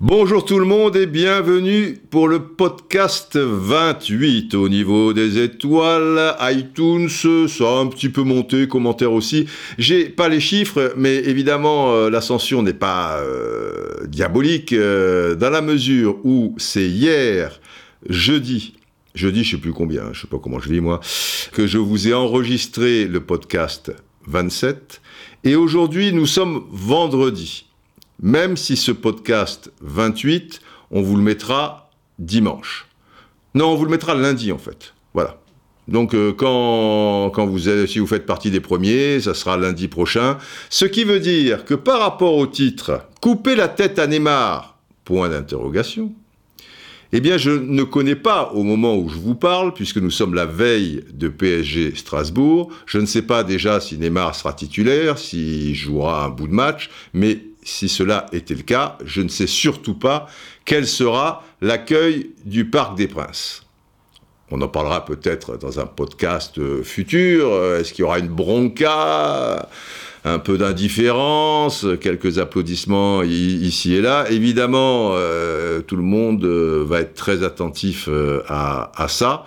Bonjour tout le monde et bienvenue pour le podcast 28 au niveau des étoiles, iTunes, ça a un petit peu monté, commentaires aussi. J'ai pas les chiffres, mais évidemment euh, l'ascension n'est pas euh, diabolique euh, dans la mesure où c'est hier, jeudi, jeudi je sais plus combien, je sais pas comment je lis moi, que je vous ai enregistré le podcast 27 et aujourd'hui nous sommes vendredi même si ce podcast 28, on vous le mettra dimanche. Non, on vous le mettra lundi en fait. Voilà. Donc euh, quand, quand vous êtes, si vous faites partie des premiers, ça sera lundi prochain. Ce qui veut dire que par rapport au titre Couper la tête à Neymar Point d'interrogation. Eh bien, je ne connais pas au moment où je vous parle, puisque nous sommes la veille de PSG Strasbourg. Je ne sais pas déjà si Neymar sera titulaire, s'il jouera un bout de match, mais si cela était le cas, je ne sais surtout pas quel sera l'accueil du Parc des Princes. On en parlera peut-être dans un podcast euh, futur. Euh, est-ce qu'il y aura une bronca? Un peu d'indifférence, quelques applaudissements ici et là. Évidemment, euh, tout le monde va être très attentif à, ça.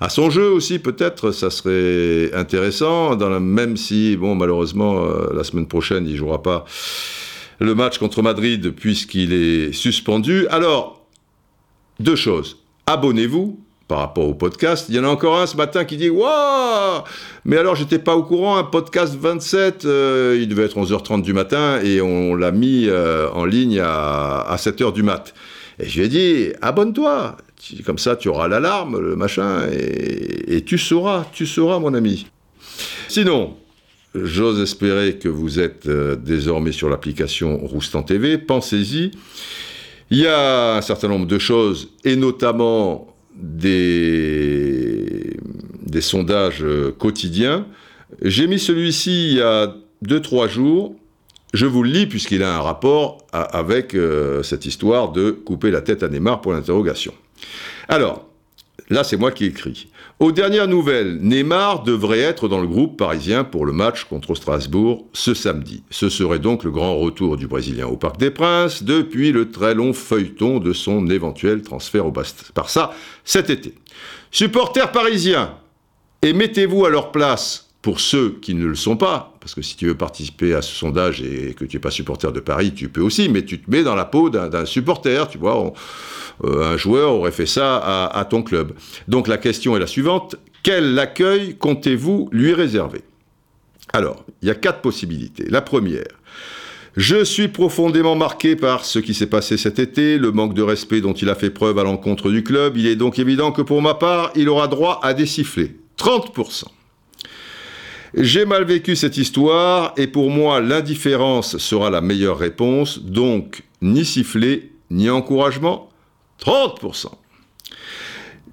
À son jeu aussi, peut-être, ça serait intéressant, dans même si, bon, malheureusement, la semaine prochaine, il jouera pas le match contre Madrid puisqu'il est suspendu. Alors, deux choses. Abonnez-vous par rapport au podcast. Il y en a encore un ce matin qui dit Waouh Mais alors, j'étais pas au courant, un podcast 27, euh, il devait être 11h30 du matin et on l'a mis euh, en ligne à, 7h du mat. Et je lui ai dit Abonne-toi Comme ça, tu auras l'alarme, le machin, et, tu sauras, tu sauras, mon ami. Sinon, J'ose espérer que vous êtes euh, désormais sur l'application Roustan TV. Pensez-y. Il y a un certain nombre de choses, et notamment des, sondages euh, quotidiens. J'ai mis celui-ci il y a 2-3 jours. Je vous le lis puisqu'il a un rapport avec euh, cette histoire de couper la tête à Neymar pour l'interrogation. Alors, Là, c'est moi qui écris. Aux dernières nouvelles, Neymar devrait être dans le groupe parisien pour le match contre Strasbourg ce samedi. Ce serait donc le grand retour du Brésilien au Parc des Princes depuis le très long feuilleton de son éventuel transfert au Barça cet été. Supporters parisiens, et mettez-vous à leur place pour ceux qui ne le sont pas, parce que si tu veux participer à ce sondage et que tu n'es pas supporter de Paris, tu peux aussi, mais tu te mets dans la peau d'un supporter, tu vois, euh, un joueur aurait fait ça à, ton club. Donc la question est la suivante, quel accueil comptez-vous lui réserver? Alors, il y a quatre possibilités. La première, je suis profondément marqué par ce qui s'est passé cet été, le manque de respect dont il a fait preuve à l'encontre du club. Il est donc évident que pour ma part, il aura droit à des sifflets. 30%. J'ai mal vécu cette histoire et pour moi l'indifférence sera la meilleure réponse, donc ni sifflet ni encouragement, 30%.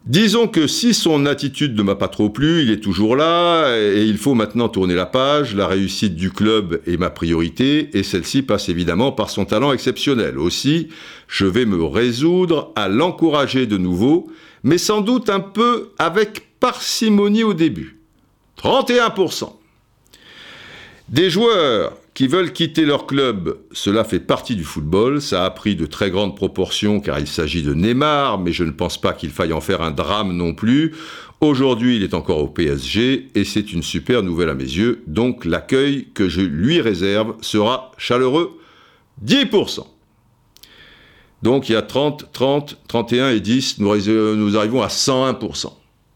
Disons que si son attitude ne m'a pas trop plu, il est toujours là et il faut maintenant tourner la page. La réussite du club est ma priorité et celle-ci passe évidemment par son talent exceptionnel. Aussi, je vais me résoudre à l'encourager de nouveau, mais sans doute un peu avec parcimonie au début. 31%. Des joueurs qui veulent quitter leur club, cela fait partie du football, ça a pris de très grandes proportions car il s'agit de Neymar, mais je ne pense pas qu'il faille en faire un drame non plus. Aujourd'hui, il est encore au PSG et c'est une super nouvelle à mes yeux, donc l'accueil que je lui réserve sera chaleureux 10%. Donc il y a 30, 30, 31 et 10, nous, arrivons à 101%.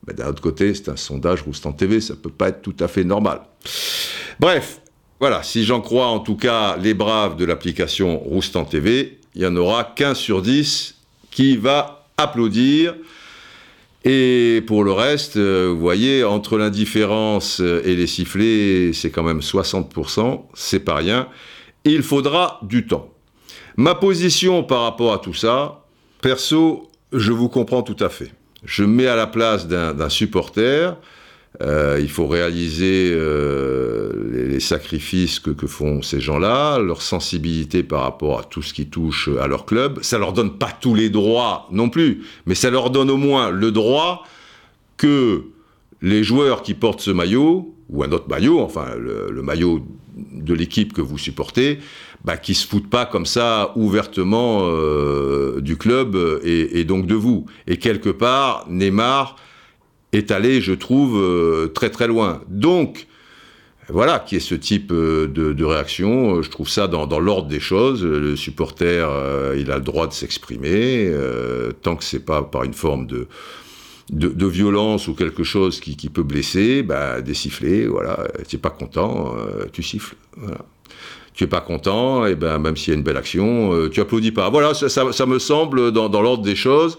Mais d'un autre côté, c'est un sondage Roustan TV, ça peut pas être tout à fait normal. Bref, voilà, si j'en crois en tout cas les braves de l'application Roustan TV, il y en aura 15 sur 10 qui va applaudir. Et pour le reste, euh, vous voyez, entre l'indifférence et les sifflets, c'est quand même 60%, c'est pas rien. Il faudra du temps. Ma position par rapport à tout ça, perso, je vous comprends tout à fait je mets à la place d'un supporter. Euh, il faut réaliser euh, les, sacrifices que, font ces gens-là, leur sensibilité par rapport à tout ce qui touche à leur club. Ça leur donne pas tous les droits non plus, mais ça leur donne au moins le droit que les joueurs qui portent ce maillot ou un autre maillot, enfin le, maillot de l'équipe que vous supportez, bah, qui se foutent pas comme ça ouvertement euh, du club et, donc de vous. Et quelque part, Neymar est allé, je trouve, euh, très très loin. Donc, voilà, qui est ce type euh, de, réaction. Je trouve ça dans, l'ordre des choses. Le supporter, il a le droit de s'exprimer, tant que c'est pas par une forme de, de, violence ou quelque chose qui, peut blesser, bah, des sifflets, voilà. Tu n'es pas content, tu siffles. Voilà tu es pas content, et ben même s'il y a une belle action, euh, tu applaudis pas. Voilà, ça, me semble dans, l'ordre des choses.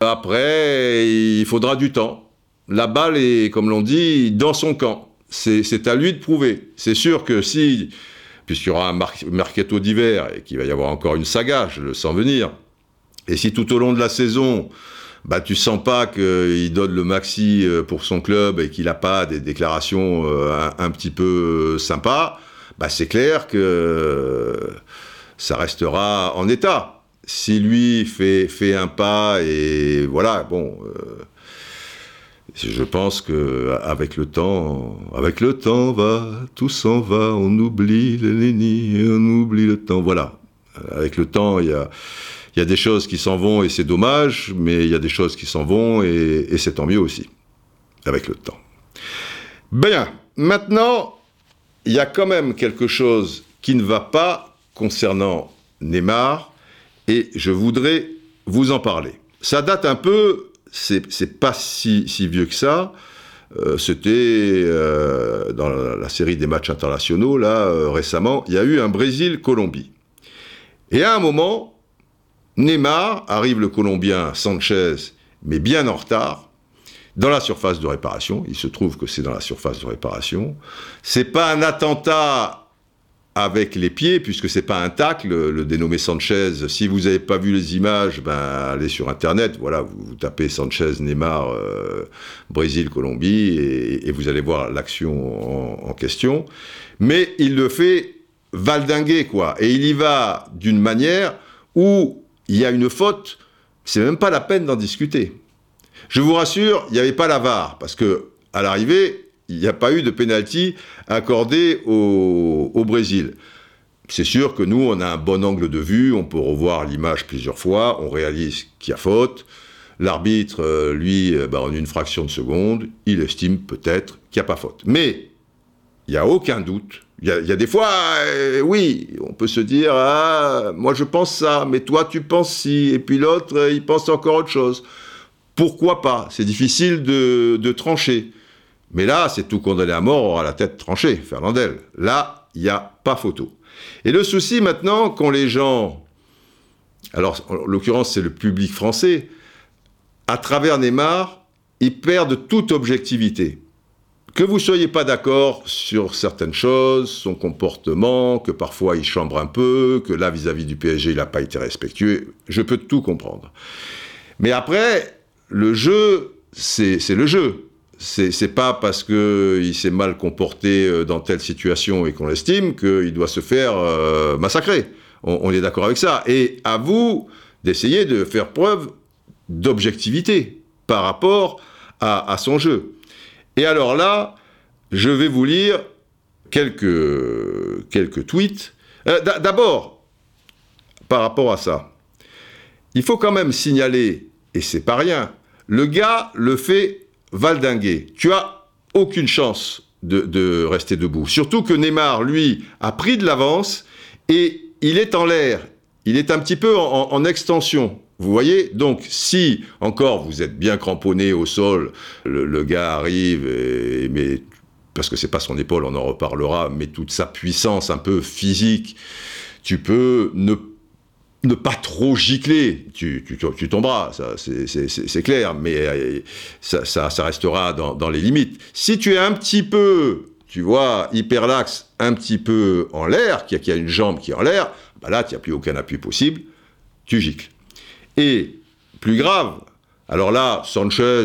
Après, il faudra du temps. La balle est, comme l'on dit, dans son camp. C'est à lui de prouver. C'est sûr que si, puisqu'il y aura un mercato d'hiver et qu'il va y avoir encore une saga, je le sens venir, et si tout au long de la saison, bah, tu sens pas qu'il donne le maxi euh, pour son club et qu'il n'a pas des déclarations euh, un, un, petit peu sympas, bah, c'est clair que ça restera en état. Si lui fait, fait un pas et voilà, bon, euh, je pense que avec le temps, avec le temps va, tout s'en va, on oublie les nids, on oublie le temps. Voilà, avec le temps, il y a, y a des choses qui s'en vont et c'est dommage, mais il y a des choses qui s'en vont et c'est tant mieux aussi, avec le temps. Bien, maintenant, il y a quand même quelque chose qui ne va pas concernant Neymar, et je voudrais vous en parler. Ça date un peu, c'est pas si, vieux que ça. Euh, c'était euh, dans la, série des matchs internationaux, là, euh, récemment, il y a eu un Brésil-Colombie. Et à un moment, Neymar, arrive le Colombien Sanchez, mais bien en retard, dans la surface de réparation. Il se trouve que c'est dans la surface de réparation. C'est pas un attentat avec les pieds, puisque c'est pas un tacle, le, dénommé Sanchez. Si vous n'avez pas vu les images, ben allez sur Internet, voilà, vous, tapez Sanchez, Neymar, euh, Brésil, Colombie, et, vous allez voir l'action en, question. Mais il le fait valdinguer, quoi. Et il y va d'une manière où il y a une faute, c'est même pas la peine d'en discuter. Je vous rassure, il n'y avait pas la VAR, parce que à l'arrivée, il n'y a pas eu de pénalty accordé au, Brésil. C'est sûr que nous, on a un bon angle de vue, on peut revoir l'image plusieurs fois, on réalise qu'il y a faute. L'arbitre, euh, lui, euh, bah, en une fraction de seconde, il estime peut-être qu'il n'y a pas faute. Mais il n'y a aucun doute. Il y, a des fois, euh, oui, on peut se dire, ah, moi je pense ça, mais toi tu penses si, et puis l'autre, il pense encore autre chose. Pourquoi pas? C'est difficile de, trancher. Mais là, c'est tout condamné à mort aura la tête tranchée, Fernandel. Là, il n'y a pas photo. Et le souci maintenant, quand les gens, alors en l'occurrence c'est le public français, à travers Neymar, ils perdent toute objectivité. Que vous soyez pas d'accord sur certaines choses, son comportement, que parfois il chambre un peu, que là vis-à-vis -vis du PSG il n'a pas été respectueux, je peux tout comprendre. Mais après, le jeu, c'est le jeu. C'est pas parce qu'il s'est mal comporté euh, dans telle situation et qu'on l'estime qu'il doit se faire euh, massacrer. On, est d'accord avec ça. Et à vous d'essayer de faire preuve d'objectivité par rapport à, son jeu. Et alors là, je vais vous lire quelques, tweets. Euh, d'abord, par rapport à ça, il faut quand même signaler et c'est pas rien. Le gars le fait valdinguer. Tu as aucune chance de, rester debout. Surtout que Neymar, lui, a pris de l'avance et il est en l'air. Il est un petit peu en, extension. Vous voyez Donc, si encore vous êtes bien cramponné au sol, le, gars arrive, et, mais parce que c'est pas son épaule, on en reparlera, mais toute sa puissance un peu physique, tu peux ne ne pas trop gicler, tu, tomberas, c'est clair, mais euh, ça, restera dans, les limites. Si tu es un petit peu, tu vois, hyperlaxe, un petit peu en l'air, qu'il y, a une jambe qui est en l'air, bah là, tu n'as plus aucun appui possible, tu gicles. Et, plus grave, alors là, Sanchez,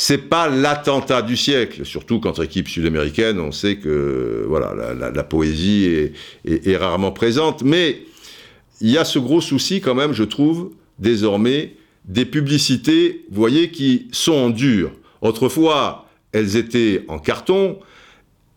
c'est pas l'attentat du siècle, surtout contre équipe sud-américaine, on sait que voilà, la, poésie est, rarement présente, mais il y a ce gros souci quand même, je trouve, désormais, des publicités, vous voyez, qui sont en dur. Autrefois, elles étaient en carton,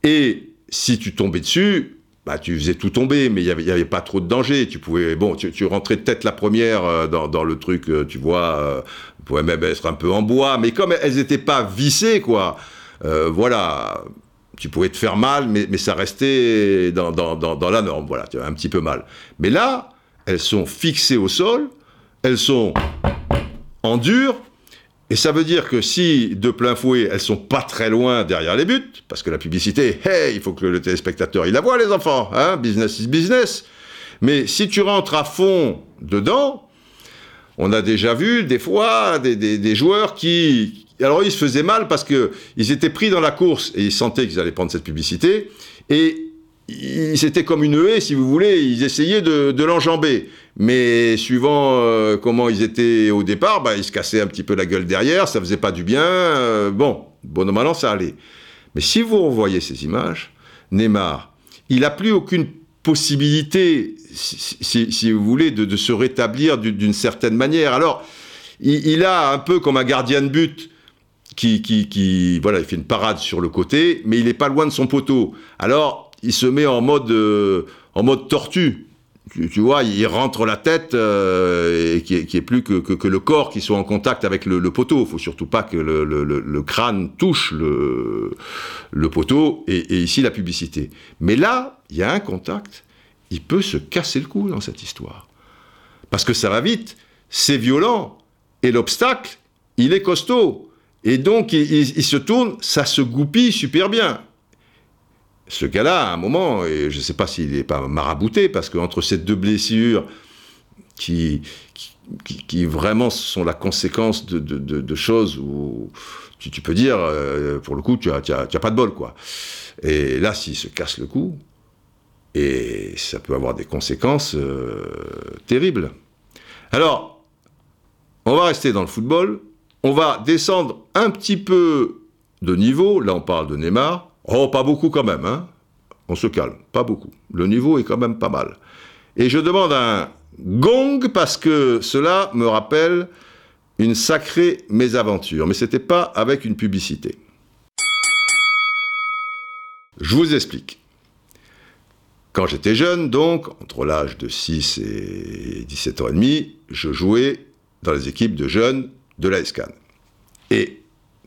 Et si tu tombais dessus, bah, tu faisais tout tomber, mais il n'y avait, pas trop de danger. Tu pouvais, bon, tu, tu rentrais tête la première euh, dans, le truc, euh, tu vois, euh, pouvais même être un peu en bois, mais comme elles n'étaient pas vissées, quoi, euh, voilà, tu pouvais te faire mal, mais, ça restait dans, dans, dans, la norme, voilà, tu as un petit peu mal. Mais là, elles sont fixées au sol, elles sont en dur, et ça veut dire que si de plein fouet, elles sont pas très loin derrière les buts, parce que la publicité, hey, il faut que le téléspectateur il la voit les enfants, hein, business is business. Mais si tu rentres à fond dedans, on a déjà vu des fois des, des, joueurs qui, alors ils se faisaient mal parce que ils étaient pris dans la course et ils sentaient qu'ils allaient prendre cette publicité et c'était comme une haie, si vous voulez, ils essayaient de, l'enjamber. Mais suivant euh, comment ils étaient au départ, bah, ils se cassaient un petit peu la gueule derrière, ça faisait pas du bien. Euh, bon, bon normalement ça allait. Mais si vous revoyez ces images, Neymar, il n'a plus aucune possibilité, si, vous voulez, de, se rétablir d'une certaine manière. Alors, il, a un peu comme un gardien de but. Qui, qui, qui, voilà, il fait une parade sur le côté, mais il n'est pas loin de son poteau. Alors, il se met en mode, euh, en mode tortue. Tu, vois, il rentre la tête euh, et qui est, qui plus que, que, le corps qui soit en contact avec le, le poteau. Il faut surtout pas que le, le, crâne touche le, poteau et, ici la publicité. Mais là, il y a un contact. Il peut se casser le cou dans cette histoire parce que ça va vite, c'est violent et l'obstacle, il est costaud. Et donc, il, il, il se tourne, ça se goupille super bien ce gars-là, à un moment, et je ne sais pas s'il n'est pas marabouté, parce qu'entre ces deux blessures qui, qui, vraiment sont la conséquence de, choses où tu, tu, peux dire, euh, pour le coup, tu n'as pas de bol, quoi. Et là, s'il se casse le cou, et ça peut avoir des conséquences euh, terribles. Alors, on va rester dans le football, on va descendre un petit peu de niveau, là on parle de Neymar, Oh, pas beaucoup quand même, hein On se calme, pas beaucoup. Le niveau est quand même pas mal. Et je demande un gong parce que cela me rappelle une sacrée mésaventure, mais c'était pas avec une publicité. Je vous explique. Quand j'étais jeune, donc, entre l'âge de 6 et 17 ans et demi, je jouais dans les équipes de jeunes de la SCAN. Et,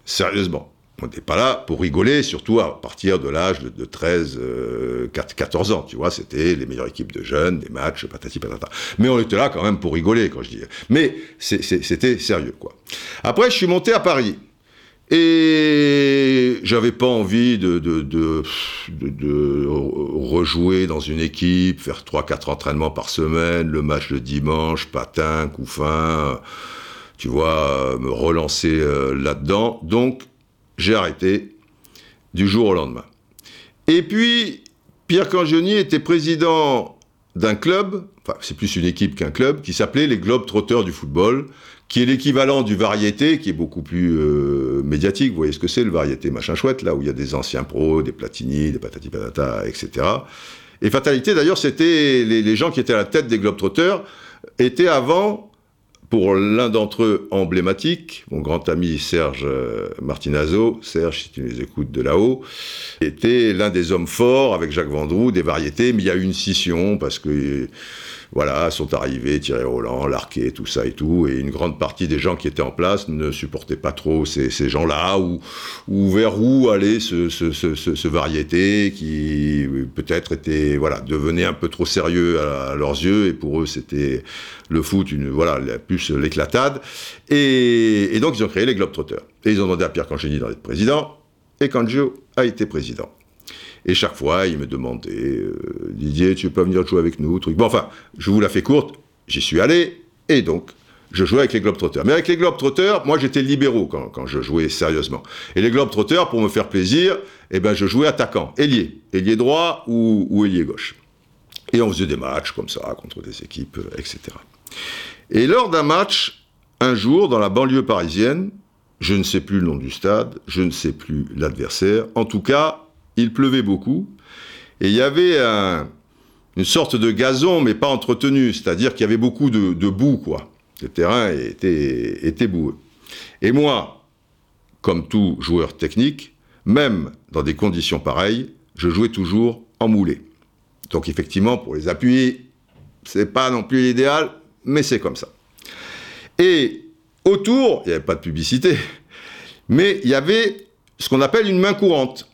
sérieusement, on n'était pas là pour rigoler, surtout à partir de l'âge de, de, 13, euh, 14 ans, tu vois, c'était les meilleures équipes de jeunes, des matchs, patati patata. Mais on était là quand même pour rigoler, quand je dis. Mais c'était sérieux, quoi. Après, je suis monté à Paris. Et j'avais pas envie de, de, de, rejouer dans une équipe, faire 3-4 entraînements par semaine, le match de dimanche, patin, coup fin, tu vois, me relancer euh, là-dedans. Donc, j'ai arrêté du jour au lendemain. Et puis, Pierre Cangioni était président d'un club, enfin c'est plus une équipe qu'un club, qui s'appelait les Globetrotters du football, qui est l'équivalent du variété, qui est beaucoup plus euh, médiatique. Vous voyez ce que c'est, le variété machin chouette, là où il y a des anciens pros, des platini, des patati patata, etc. Et fatalité, d'ailleurs, c'était les, les, gens qui étaient à la tête des Globetrotters, étaient avant pour l'un d'entre eux emblématique, mon grand ami Serge euh, Martinazo, Serge, si tu les écoutes de là-haut, était l'un des hommes forts avec Jacques Vendroux, des variétés, mais il y a eu une scission parce que voilà, sont arrivés Thierry Roland, Larquet, tout ça et tout, et une grande partie des gens qui étaient en place ne supportaient pas trop ces, gens-là, ou, ou, vers où allait ce, ce, variété qui peut-être était, voilà, devenait un peu trop sérieux à, leurs yeux, et pour eux c'était le foot, une, voilà, plus l'éclatade, et, et, donc ils ont créé les Globetrotters. Et ils ont demandé à Pierre Cancheni d'en être président, et Cangio a été président. Et chaque fois, il me demandait euh, Didier, tu pas venir jouer avec nous truc. Bon, enfin, je vous la fais courte, j'y suis allé, et donc, je jouais avec les Globetrotters. Mais avec les Globetrotters, moi, j'étais libéraux quand, quand, je jouais sérieusement. Et les Globetrotters, pour me faire plaisir, eh ben, je jouais attaquant, ailier, ailier droit ou, ou ailier gauche. Et on faisait des matchs comme ça, contre des équipes, euh, etc. Et lors d'un match, un jour, dans la banlieue parisienne, je ne sais plus le nom du stade, je ne sais plus l'adversaire, en tout cas, il pleuvait beaucoup, et il y avait un, une sorte de gazon, mais pas entretenu, c'est-à-dire qu'il y avait beaucoup de, boue, quoi. Le terrain était, boueux. Et moi, comme tout joueur technique, même dans des conditions pareilles, je jouais toujours en moulé. Donc effectivement, pour les appuyer, c'est pas non plus l'idéal, mais c'est comme ça. Et autour, il n'y avait pas de publicité, mais il y avait ce qu'on appelle une main courante.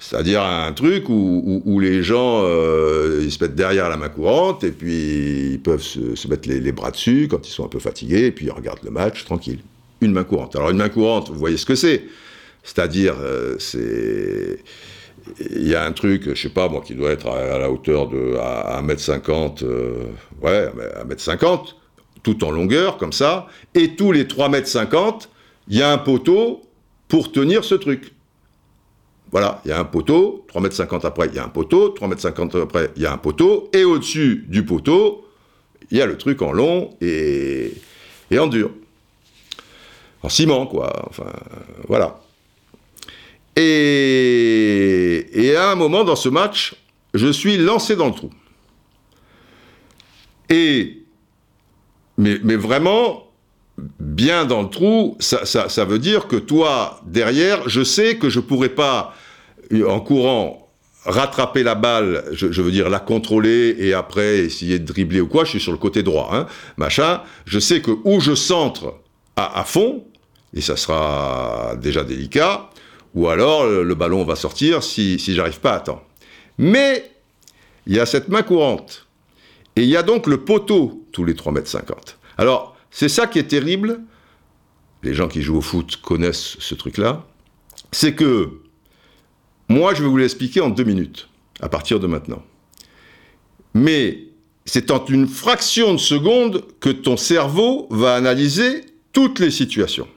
C'est-à-dire un truc où, les gens euh, se mettent derrière la main courante et puis ils peuvent se, mettre les, bras dessus quand ils sont un peu fatigués et puis ils regardent le match tranquille. Une main courante. Alors une main courante, vous voyez ce que c'est. C'est-à-dire, euh, c'est il y a un truc, je sais pas moi, qui doit être à, la hauteur de 1m50, euh, ouais, 1m50, tout en longueur, comme ça, et tous les 3m50, il y a un poteau pour tenir ce truc. Voilà, il y a un poteau, 3,50 m après, il y a un poteau, 3,50 m après, il y a un poteau, et au-dessus du poteau, il y a le truc en long et, en dur. En ciment, quoi. Enfin, voilà. Et, à un moment dans ce match, je suis lancé dans le trou. Et, mais vraiment, bien dans le trou, ça, veut dire que toi, derrière, je sais que je ne pourrais pas, en courant, rattraper la balle, je, veux dire la contrôler et après essayer de dribbler ou quoi, je suis sur le côté droit, hein, machin. Je sais que où je centre à, fond, et ça sera déjà délicat, ou alors le, ballon va sortir si, si j'arrive pas à temps. Mais il y a cette main courante. Et il y a donc le poteau tous les 3 mètres 50. Alors, c'est ça qui est terrible. Les gens qui jouent au foot connaissent ce truc-là. C'est que moi, je vais vous l'expliquer en deux minutes, à partir de maintenant. Mais c'est en une fraction de seconde que ton cerveau va analyser toutes les situations.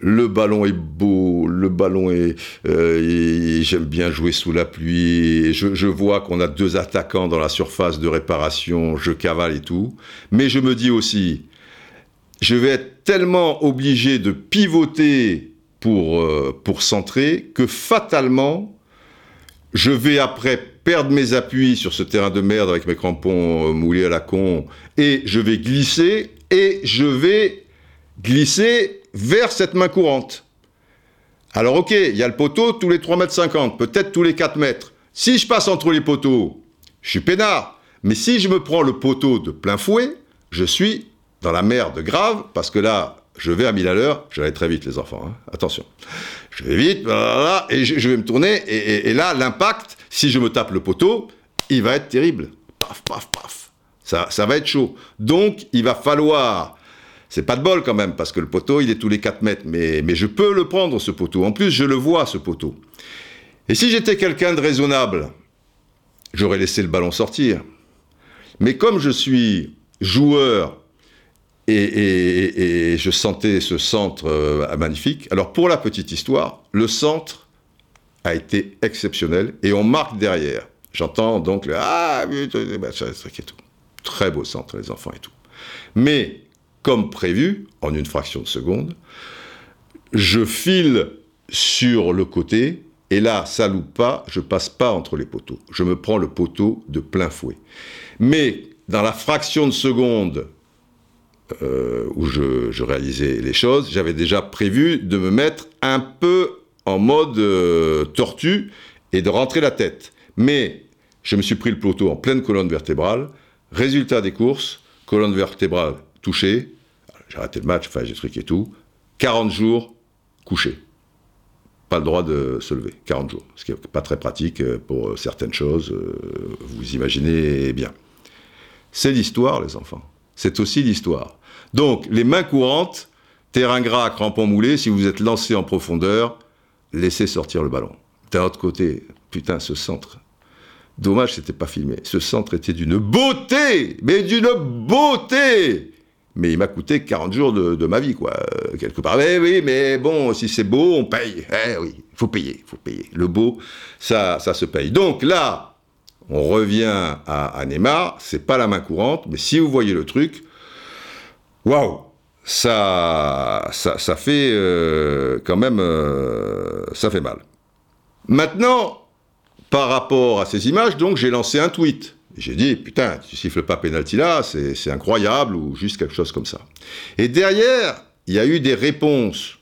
Le ballon est beau, le ballon est... Euh, j'aime bien jouer sous la pluie, je, je vois qu'on a deux attaquants dans la surface de réparation, je cavale et tout. Mais je me dis aussi, je vais être tellement obligé de pivoter pour, euh, pour centrer que fatalement, je vais après perdre mes appuis sur ce terrain de merde avec mes crampons euh, moulés à la con, et je vais glisser, et je vais glisser vers cette main courante. Alors ok, il y a le poteau tous les 3 mètres 50, peut-être tous les 4 mètres. Si je passe entre les poteaux, je suis peinard. Mais si je me prends le poteau de plein fouet, je suis dans la merde grave, parce que là, je vais à 1000 à l'heure, je vais aller très vite les enfants, hein. attention. Je vais vite, et je, vais me tourner, et, là, l'impact, si je me tape le poteau, il va être terrible. Paf, paf, paf. Ça, va être chaud. Donc, il va falloir c'est pas de bol quand même, parce que le poteau, il est tous les 4 mètres, mais je peux le prendre, ce poteau. En plus, je le vois, ce poteau. Et si j'étais quelqu'un de raisonnable, j'aurais laissé le ballon sortir. Mais comme je suis joueur et, je sentais ce centre euh, magnifique, alors pour la petite histoire, le centre a été exceptionnel et on marque derrière. J'entends donc le Ah, bah, et tout. Très beau centre, les enfants et tout. Mais comme prévu, en une fraction de seconde. Je file sur le côté, et là, ça loupe pas, je passe pas entre les poteaux. Je me prends le poteau de plein fouet. Mais dans la fraction de seconde euh, où je, réalisais les choses, j'avais déjà prévu de me mettre un peu en mode euh, tortue et de rentrer la tête. Mais je me suis pris le poteau en pleine colonne vertébrale. Résultat des courses, colonne vertébrale touché, j'ai arrêté le match, enfin j'ai truc tout, 40 jours couché. Pas le droit de se lever, 40 jours, ce qui n'est pas très pratique euh, pour certaines choses, vous imaginez bien. C'est l'histoire, les enfants. C'est aussi l'histoire. Donc, les mains courantes, terrain gras, crampons moulés, si vous êtes lancé en profondeur, laissez sortir le ballon. D'un autre côté, putain, ce centre. Dommage, c'était pas filmé. Ce centre était d'une beauté, mais d'une beauté mais il m'a coûté 40 jours de, ma vie, quoi, euh, quelque part. Mais oui, mais bon, si c'est beau, on paye. Eh oui, faut payer, faut payer. Le beau, ça, ça se paye. Donc là, on revient à, à Neymar, c'est pas la main courante, mais si vous voyez le truc, waouh, ça, ça, fait euh, quand même, euh, ça fait mal. Maintenant, par rapport à ces images, donc j'ai lancé un tweet. J'ai dit, putain, tu siffles pas penalty là, c'est incroyable, ou juste quelque chose comme ça. Et derrière, il y a eu des réponses,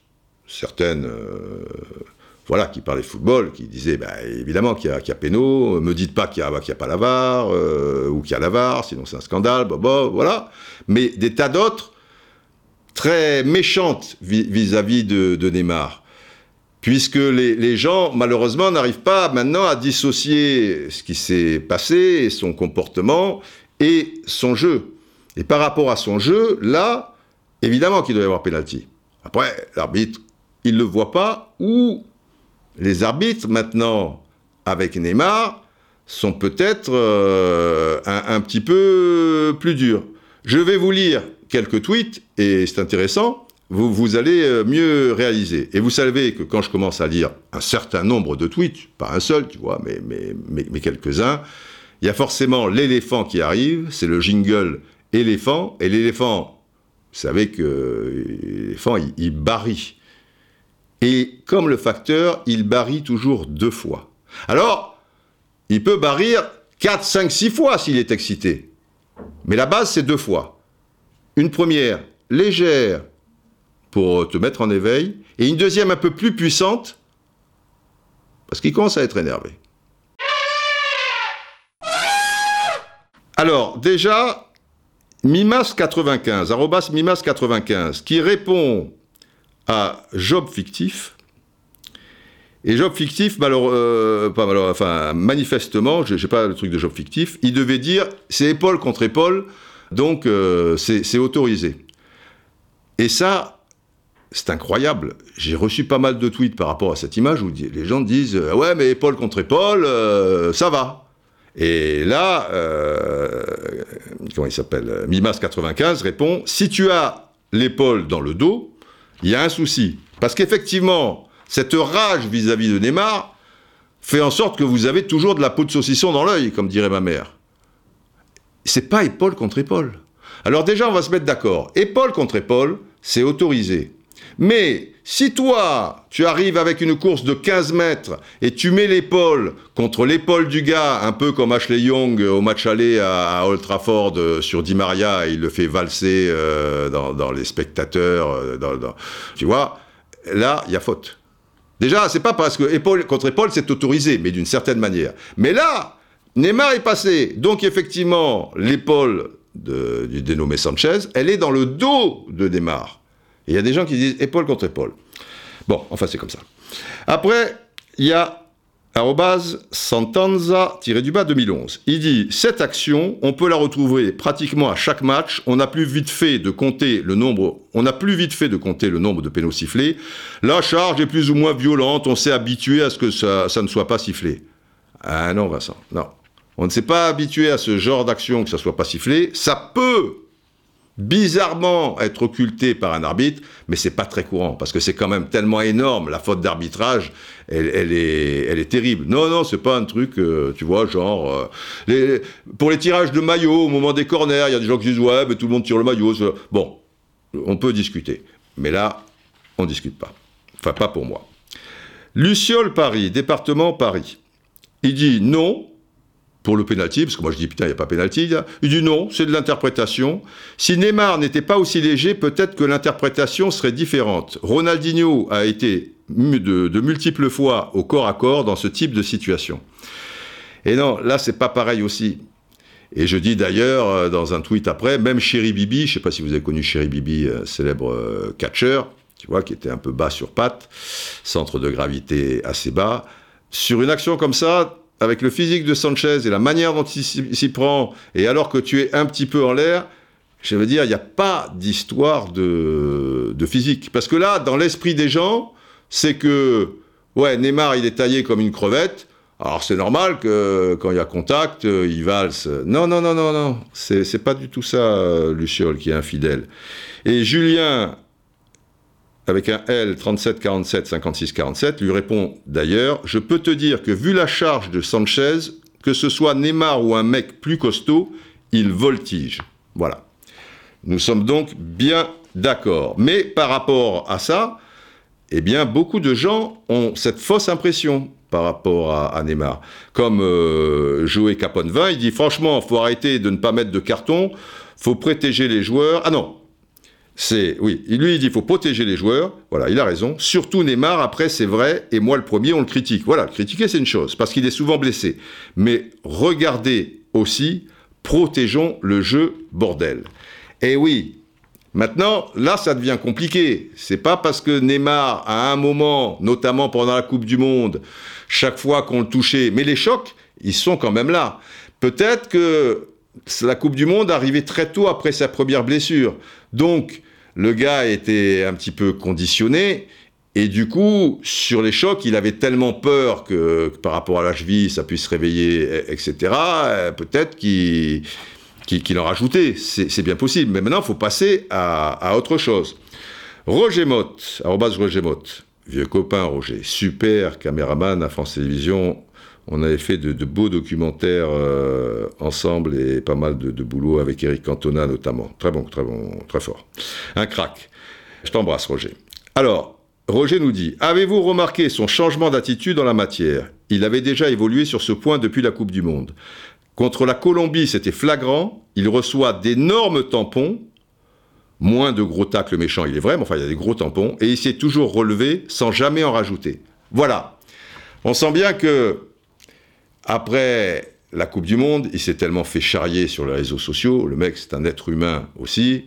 certaines euh, voilà, qui parlait football, qui disait, bah, évidemment qu'il y a, qu'il a péno, me dites pas qu'il n'y a, qu'il a pas la VAR, euh, ou qu'il y a la VAR, sinon c'est un scandale, bah, bah, voilà. Mais des tas d'autres très méchantes vis-à-vis de, Neymar. Puisque les, les gens, malheureusement, n'arrivent pas maintenant à dissocier ce qui s'est passé son comportement et son jeu. Et par rapport à son jeu, là, évidemment qu'il doit y avoir pénalty. Après, l'arbitre, il ne le voit pas, ou les arbitres, maintenant, avec Neymar, sont peut-être euh, un, petit peu plus durs. Je vais vous lire quelques tweets, et c'est intéressant, vous, allez euh, mieux réaliser. Et vous savez que quand je commence à lire un certain nombre de tweets, pas un seul, tu vois, mais, quelques-uns, il y a forcément l'éléphant qui arrive, c'est le jingle éléphant, et l'éléphant, vous savez que l'éléphant, il, il. Et comme le facteur, il barille toujours deux fois. Alors, il peut barrir 4, 5, 6 fois s'il est excité. Mais la base, c'est deux fois. Une première légère pour te mettre en éveil, et une deuxième un peu plus puissante, parce qu'il commence à être énervé. Alors, déjà, Mimas95, arrobas Mimas95, qui répond à Job fictif. Et Job fictif, malheureux, euh, manifestement, je n'ai pas le truc de Job fictif, il devait dire c'est épaule contre épaule, donc euh, c'est autorisé. Et ça, c'est incroyable. J'ai reçu pas mal de tweets par rapport à cette image où les gens disent euh, ouais, mais épaule contre épaule, ça va. Et là, comment il s'appelle? Mimas95 répond si tu as l'épaule dans le dos, il y a un souci. Parce qu'effectivement, cette rage vis-à-vis de Neymar fait en sorte que vous avez toujours de la peau de saucisson dans l'œil, comme dirait ma mère. C'est pas épaule contre épaule. Alors déjà, on va se mettre d'accord. Épaule contre épaule, c'est autorisé. Mais si toi, tu arrives avec une course de 15 mètres et tu mets l'épaule contre l'épaule du gars, un peu comme Ashley Young au match aller à, Old Trafford euh, sur Di Maria, il le fait valser euh, dans, les spectateurs, euh, tu vois, là, il y a faute. Déjà, c'est pas parce que contre épaule, c'est autorisé, mais d'une certaine manière. Mais là, Neymar est passé. Donc, effectivement, l'épaule du dénommé Sanchez, elle est dans le dos de Neymar. Et il y a des gens qui disent épaule contre épaule. Bon, enfin, c'est comme ça. Après, il y a Santanza-du-bas 2011. Il dit cette action, on peut la retrouver pratiquement à chaque match. On n'a plus vite fait de compter le nombre. On plus vite fait de compter le nombre de pénaux sifflés. La charge est plus ou moins violente. On s'est habitué à ce que ça, ne soit pas sifflé. Ah non, Vincent, non. On ne s'est pas habitué à ce genre d'action que ça soit pas sifflé. Ça peut bizarrement être occulté par un arbitre, mais c'est pas très courant parce que c'est quand même tellement énorme la faute d'arbitrage, elle, est, terrible. Non, non, c'est pas un truc, euh, tu vois, genre euh, les, pour les tirages de maillot au moment des corners, il y a des gens qui disent ouais, mais tout le monde tire le maillot. Bon, on peut discuter, mais là, on discute pas. Enfin, pas pour moi. Luciole Paris, département Paris. Il dit non, pour le pénalty, parce que moi je dis putain, il n'y a pas pénalty. Il dit non, c'est de l'interprétation. Si Neymar n'était pas aussi léger, peut-être que l'interprétation serait différente. Ronaldinho a été de, de, multiples fois au corps à corps dans ce type de situation. Et non, là c'est pas pareil aussi. Et je dis d'ailleurs euh, dans un tweet après, même Chéri Bibi, je sais pas si vous avez connu Chéri Bibi, euh, célèbre euh, catcher, tu vois, qui était un peu bas sur pattes, centre de gravité assez bas. Sur une action comme ça, avec le physique de Sanchez et la manière dont il s'y prend, et alors que tu es un petit peu en l'air, je veux dire, il n'y a pas d'histoire de, de, physique. Parce que là, dans l'esprit des gens, c'est que, ouais, Neymar, il est taillé comme une crevette. Alors c'est normal que quand il y a contact, il valse. Non, non, non, non, non. C'est pas du tout ça, Luciol, qui est infidèle. Et Julien, avec un L 37 47 56 47 lui répond d'ailleurs Je peux te dire que vu la charge de Sanchez, que ce soit Neymar ou un mec plus costaud, il voltige. Voilà. Nous sommes donc bien d'accord. Mais par rapport à ça, eh bien, beaucoup de gens ont cette fausse impression par rapport à, Neymar. Comme euh, Joey Caponvin, il dit franchement, faut arrêter de ne pas mettre de carton, faut protéger les joueurs. Ah non, C'est, oui, lui il dit il faut protéger les joueurs, voilà, il a raison. Surtout Neymar, après c'est vrai, et moi le premier, on le critique. Voilà, critiquer c'est une chose, parce qu'il est souvent blessé. Mais regardez aussi, protégeons le jeu, bordel. Et oui, Maintenant, là, ça devient compliqué. C'est pas parce que Neymar, à un moment, notamment pendant la Coupe du Monde, chaque fois qu'on le touchait, mais les chocs, ils sont quand même là. Peut-être que la Coupe du Monde arrivait très tôt après sa première blessure. Donc, le gars était un petit peu conditionné. Et du coup, sur les chocs, il avait tellement peur que, par rapport à la cheville, ça puisse se réveiller, etc. Euh, peut-être qu'il en rajoutait. C'est bien possible. Mais maintenant, il faut passer à, autre chose. Roger Motte, arrobas Roger Motte, vieux copain Roger, super caméraman à France Télévisions, on avait fait de, beaux documentaires euh, ensemble et pas mal de, boulot avec Eric Cantona notamment. Très bon, très bon, très fort. Un crack. Je t'embrasse, Roger. Alors, Roger nous dit Avez-vous remarqué son changement d'attitude en la matière? Il avait déjà évolué sur ce point depuis la Coupe du Monde. Contre la Colombie, c'était flagrant. Il reçoit d'énormes tampons. Moins de gros tacles méchants, il est vrai, mais enfin, il y a des gros tampons. Et il s'est toujours relevé sans jamais en rajouter. Voilà. On sent bien que après la Coupe du Monde, il s'est tellement fait charrier sur les réseaux sociaux. Le mec, c'est un être humain aussi.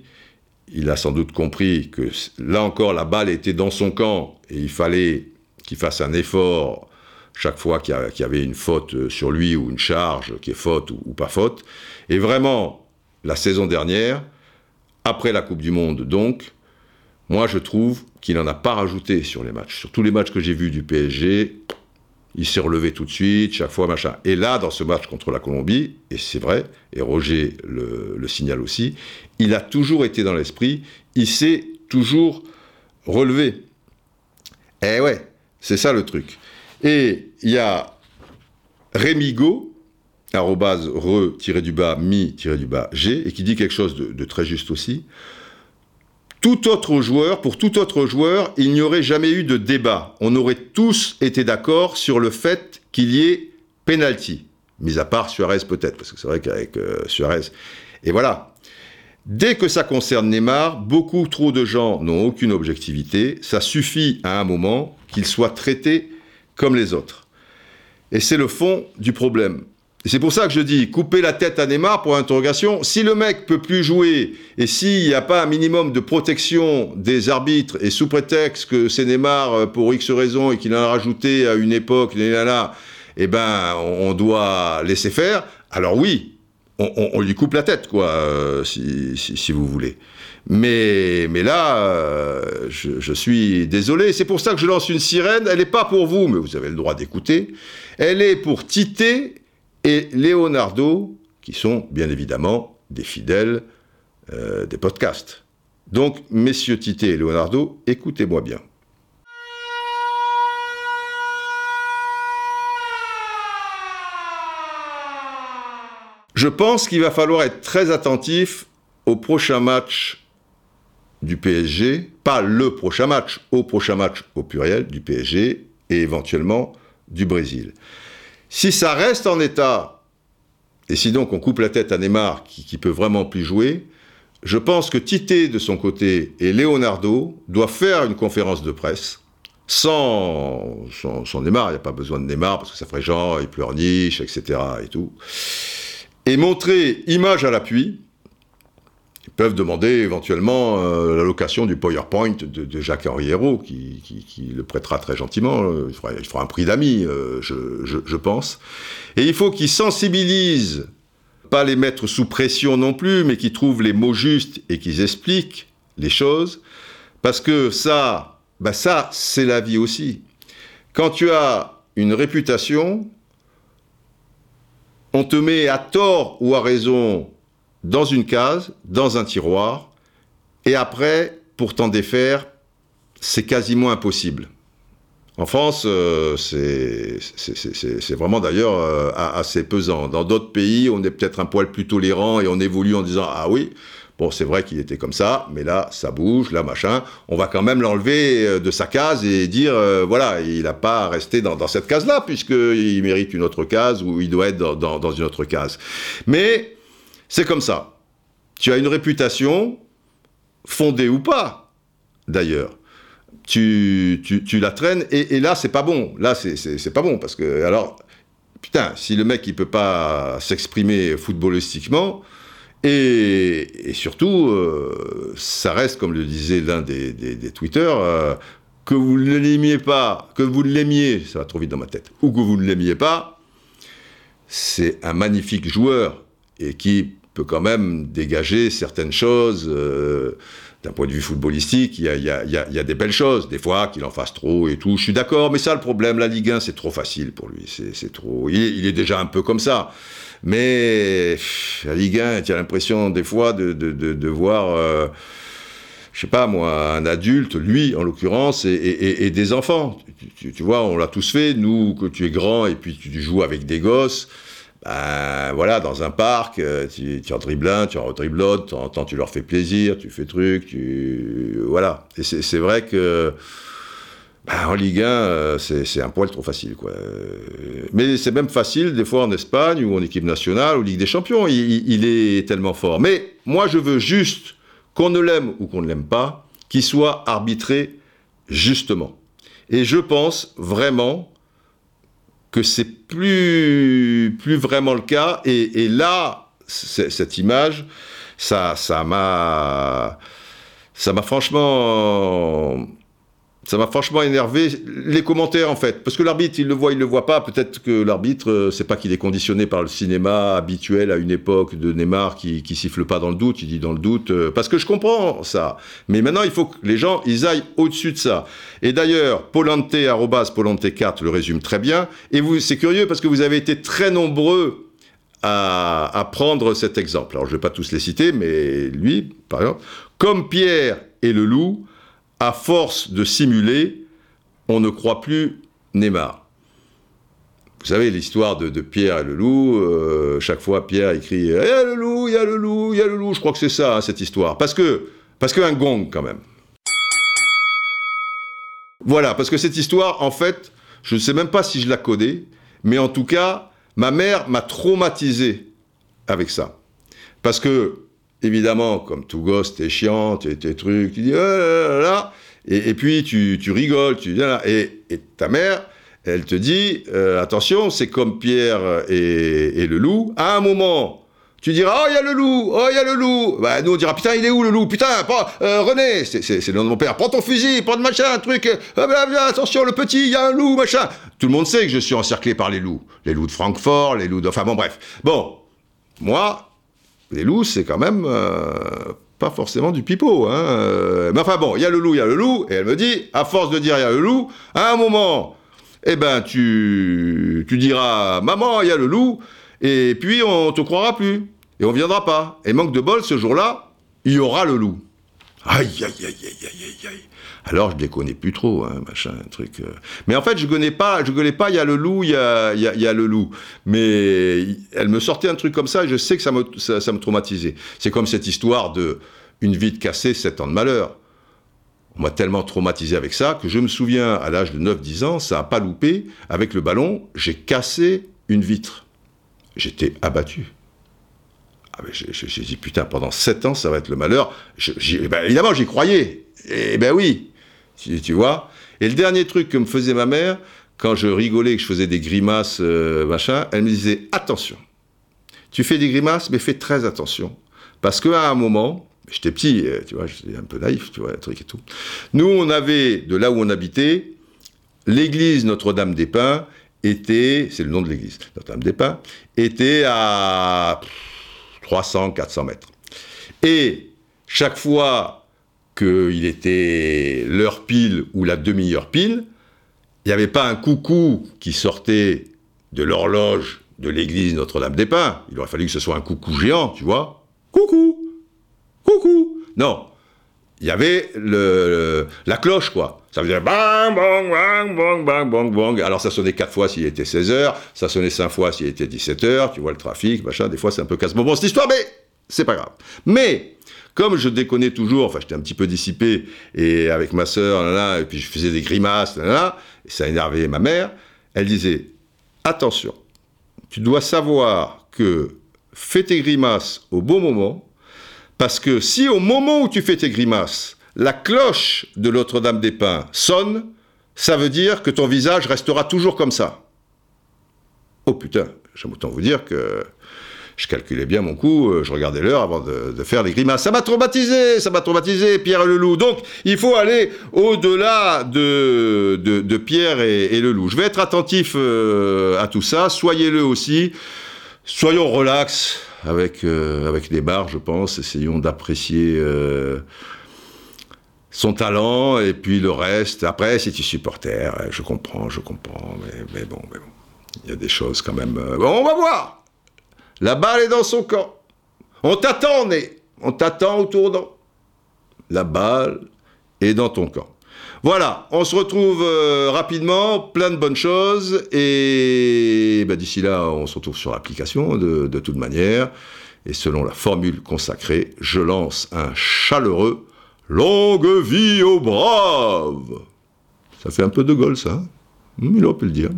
Il a sans doute compris que là encore, la balle était dans son camp et il fallait qu'il fasse un effort chaque fois qu'il y avait une faute sur lui ou une charge qui est faute ou, pas faute. Et vraiment, la saison dernière, après la Coupe du Monde donc, moi je trouve qu'il n'en a pas rajouté sur les matchs. Sur tous les matchs que j'ai vus du PSG, il s'est relevé tout de suite, chaque fois, machin. Et là, dans ce match contre la Colombie, et c'est vrai, et Roger le, le signale aussi, il a toujours été dans l'esprit, il s'est toujours relevé. Eh ouais, c'est ça le truc. Et il y a Rémi Go, arrobase re-du-bas, mi-du-bas, g, et qui dit quelque chose de très juste aussi tout autre joueur, pour tout autre joueur, il n'y aurait jamais eu de débat. On aurait tous été d'accord sur le fait qu'il y ait penalty. Mis à part Suarez peut-être, parce que c'est vrai qu'avec euh, Suarez. Et voilà. Dès que ça concerne Neymar, beaucoup trop de gens n'ont aucune objectivité. Ça suffit à un moment qu'il soit traité comme les autres. Et c'est le fond du problème c'est pour ça que je dis, couper la tête à Neymar pour interrogation. Si le mec peut plus jouer et s'il n'y a pas un minimum de protection des arbitres et sous prétexte que c'est Neymar euh, pour X raison et qu'il en a rajouté à une époque, là, eh ben, on doit laisser faire. Alors oui, on, lui coupe la tête, quoi, euh, si, vous voulez. Mais, mais là, euh, je, je, suis désolé. C'est pour ça que je lance une sirène. Elle n'est pas pour vous, mais vous avez le droit d'écouter. Elle est pour Tité et Leonardo, qui sont bien évidemment des fidèles euh, des podcasts. Donc, messieurs Tité et Leonardo, écoutez-moi bien. Je pense qu'il va falloir être très attentif au prochain match du PSG, pas le prochain match, au prochain match au pluriel du PSG et éventuellement du Brésil. Si ça reste en état, et si donc on coupe la tête à Neymar, qui, peut vraiment plus jouer, je pense que Tite, de son côté, et Leonardo doivent faire une conférence de presse, sans, sans, Neymar, il n'y a pas besoin de Neymar, parce que ça ferait genre, il pleurniche, etc. et tout, et montrer, image à l'appui, ils peuvent demander éventuellement euh, la location du PowerPoint de, Jacques-Henri Hérault, qui, le prêtera très gentiment. Euh, il, fera, un prix d'amis, euh, je, pense. Et il faut qu'ils sensibilisent, pas les mettre sous pression non plus, mais qu'ils trouvent les mots justes et qu'ils expliquent les choses. Parce que ça, bah ça, c'est la vie aussi. Quand tu as une réputation, on te met à tort ou à raison dans une case, dans un tiroir, et après, pour t'en défaire, c'est quasiment impossible. En France, euh, c'est vraiment d'ailleurs euh, assez pesant. Dans d'autres pays, on est peut-être un poil plus tolérant et on évolue en disant Ah oui, bon, c'est vrai qu'il était comme ça, mais là, ça bouge, là, machin. On va quand même l'enlever euh, de sa case et dire Voilà, il n'a pas à rester dans, cette case-là, puisqu'il mérite une autre case ou il doit être dans, dans une autre case. Mais c'est comme ça. Tu as une réputation, fondée ou pas, d'ailleurs, tu, tu, la traînes, et, là, c'est pas bon. Là, c'est pas bon, parce que, alors, putain, si le mec, il peut pas s'exprimer footballistiquement, et, surtout, euh, ça reste, comme le disait l'un des, des, Twitter, euh, que vous ne l'aimiez pas, que vous l'aimiez, ça va trop vite dans ma tête, ou que vous ne l'aimiez pas, c'est un magnifique joueur, et qui peut quand même dégager certaines choses. Euh, d'un point de vue footballistique, il y a, des belles choses. Des fois, qu'il en fasse trop et tout. Je suis d'accord, mais ça, le problème, la Ligue 1, c'est trop facile pour lui. C'est trop. Il, est déjà un peu comme ça. Mais la Ligue 1, tu as l'impression, des fois, de, voir. Euh, je sais pas moi, un adulte, lui en l'occurrence, et, des enfants. Tu, tu vois, on l'a tous fait, nous, que tu es grand et puis tu joues avec des gosses ben voilà, dans un parc, euh, tu, tu en dribbles un, tu en redribbles temps en tu leur fais plaisir, tu fais truc, tu... Voilà. Et c'est vrai que ben, en Ligue 1, euh, c'est un poil trop facile. Quoi. Mais c'est même facile des fois en Espagne ou en équipe nationale ou Ligue des Champions, il, il est tellement fort. Mais moi je veux juste qu'on ne l'aime ou qu'on ne l'aime pas, qu'il soit arbitré justement. Et je pense vraiment que c'est plus, plus vraiment le cas. Et, là, cette image, ça, ça m'a, ça m'a franchement ça m'a franchement énervé. Les commentaires, en fait. Parce que l'arbitre, il le voit, il le voit pas. Peut-être que l'arbitre, euh, c'est pas qu'il est conditionné par le cinéma habituel à une époque de Neymar qui, qui siffle pas dans le doute. Il dit dans le doute. Euh, parce que je comprends ça. Mais maintenant, il faut que les gens, ils aillent au-dessus de ça. Et d'ailleurs, Polante, Polante 4 le résume très bien. Et vous, c'est curieux parce que vous avez été très nombreux à, à prendre cet exemple. Alors, je vais pas tous les citer, mais lui, par exemple, comme Pierre et le loup, à force de simuler, on ne croit plus Neymar. Vous savez l'histoire de, Pierre et le loup, euh, chaque fois Pierre écrit « Il y a le loup, il y a le loup, il y a le loup », je crois que c'est ça, hein, cette histoire. Parce que, parce qu'un gong, quand même. Voilà, parce que cette histoire, en fait, je ne sais même pas si je la connais, mais en tout cas, ma mère m'a traumatisé avec ça. Parce que évidemment, comme tout gosse, t'es chiant, t'es, trucs, tu dis, oh là là et, puis tu, rigoles, tu dis, et, et ta mère, elle te dit, euh, attention, c'est comme Pierre et, le loup, à un moment, tu diras, oh, il y a le loup, oh, il y a le loup. Bah, nous, on dira, putain, il est où le loup? Putain, euh, René, c'est, le nom de mon père, prends ton fusil, prends le machin, un truc, euh, attention, le petit, il y a un loup, machin. Tout le monde sait que je suis encerclé par les loups. Les loups de Francfort, les loups de... Enfin, bon, bref. Bon, moi, les loups, c'est quand même euh, pas forcément du pipeau. Hein, euh. mais enfin bon, il y a le loup, il y a le loup, et elle me dit, à force de dire il y a le loup, à un moment, eh ben tu, tu diras, maman, il y a le loup, et puis on te croira plus, et on viendra pas. Et manque de bol, ce jour-là, il y aura le loup. Aïe, aïe, aïe, aïe, aïe, aïe. Alors je ne les connais plus trop, hein, machin, truc. Euh. Mais en fait, je connais pas, je connais pas. Il y a le loup, il y a, y, y a, le loup. Mais elle me sortait un truc comme ça, et je sais que ça me, ça, me traumatisait. C'est comme cette histoire de une vitre cassée, 7 ans de malheur. On m'a tellement traumatisé avec ça que je me souviens, à l'âge de 9-10 ans, ça a pas loupé. Avec le ballon, j'ai cassé une vitre. J'étais abattu. Ah ben j'ai dit, putain, pendant 7 ans, ça va être le malheur. Ben, évidemment, j'y croyais. Eh ben oui, tu, vois Et le dernier truc que me faisait ma mère, quand je rigolais, que je faisais des grimaces, euh, machin, elle me disait attention. Tu fais des grimaces, mais fais très attention. Parce qu'à un moment, j'étais petit, euh, tu vois, j'étais un peu naïf, tu vois, un truc et tout. Nous, on avait, de là où on habitait, l'église Notre-Dame-des-Pins était, c'est le nom de l'église, Notre-Dame-des-Pins, était à 300, 400 mètres. Et chaque fois qu'il était l'heure pile ou la demi-heure pile, il n'y avait pas un coucou qui sortait de l'horloge de l'église Notre-Dame-des-Pins. Il aurait fallu que ce soit un coucou géant, tu vois. Coucou Coucou Non. Il y avait le, la cloche, quoi. Ça faisait bang, bang, bang, bang, bang, bang, bang. Alors ça sonnait quatre fois s'il était 16 heures, ça sonnait cinq fois s'il était 17 heures, tu vois le trafic, machin. Des fois c'est un peu casse-bonbon cette histoire, mais c'est pas grave. Mais comme je déconnais toujours, enfin j'étais un petit peu dissipé, et avec ma sœur, et puis je faisais des grimaces, et ça énervait ma mère, elle disait, attention, tu dois savoir que fais tes grimaces au bon moment, Parce que si au moment où tu fais tes grimaces, la cloche de Notre-Dame des Pins sonne, ça veut dire que ton visage restera toujours comme ça. Oh putain, j'aime autant vous dire que je calculais bien mon coup, euh, je regardais l'heure avant de, faire les grimaces. Ça m'a traumatisé, ça m'a traumatisé, Pierre et le loup. Donc, il faut aller au-delà de, de, Pierre et, le loup. Je vais être attentif euh, à tout ça, soyez-le aussi. Soyons relax avec, euh, avec les bars, je pense. Essayons d'apprécier son talent et puis le reste. Après, si tu supporter, je comprends, je comprends, mais, mais bon, mais bon. Il y a des choses quand même. bon, on va voir la balle est dans son camp. On t'attend, Né. On t'attend au tournant. La balle est dans ton camp. Voilà, on se retrouve euh, rapidement, plein de bonnes choses, et bah, d'ici là, on se retrouve sur l'application de, toute manière, et selon la formule consacrée, je lance un chaleureux Longue vie aux braves Ça fait un peu de gol, ça. Hein? Il aurait pu le dire.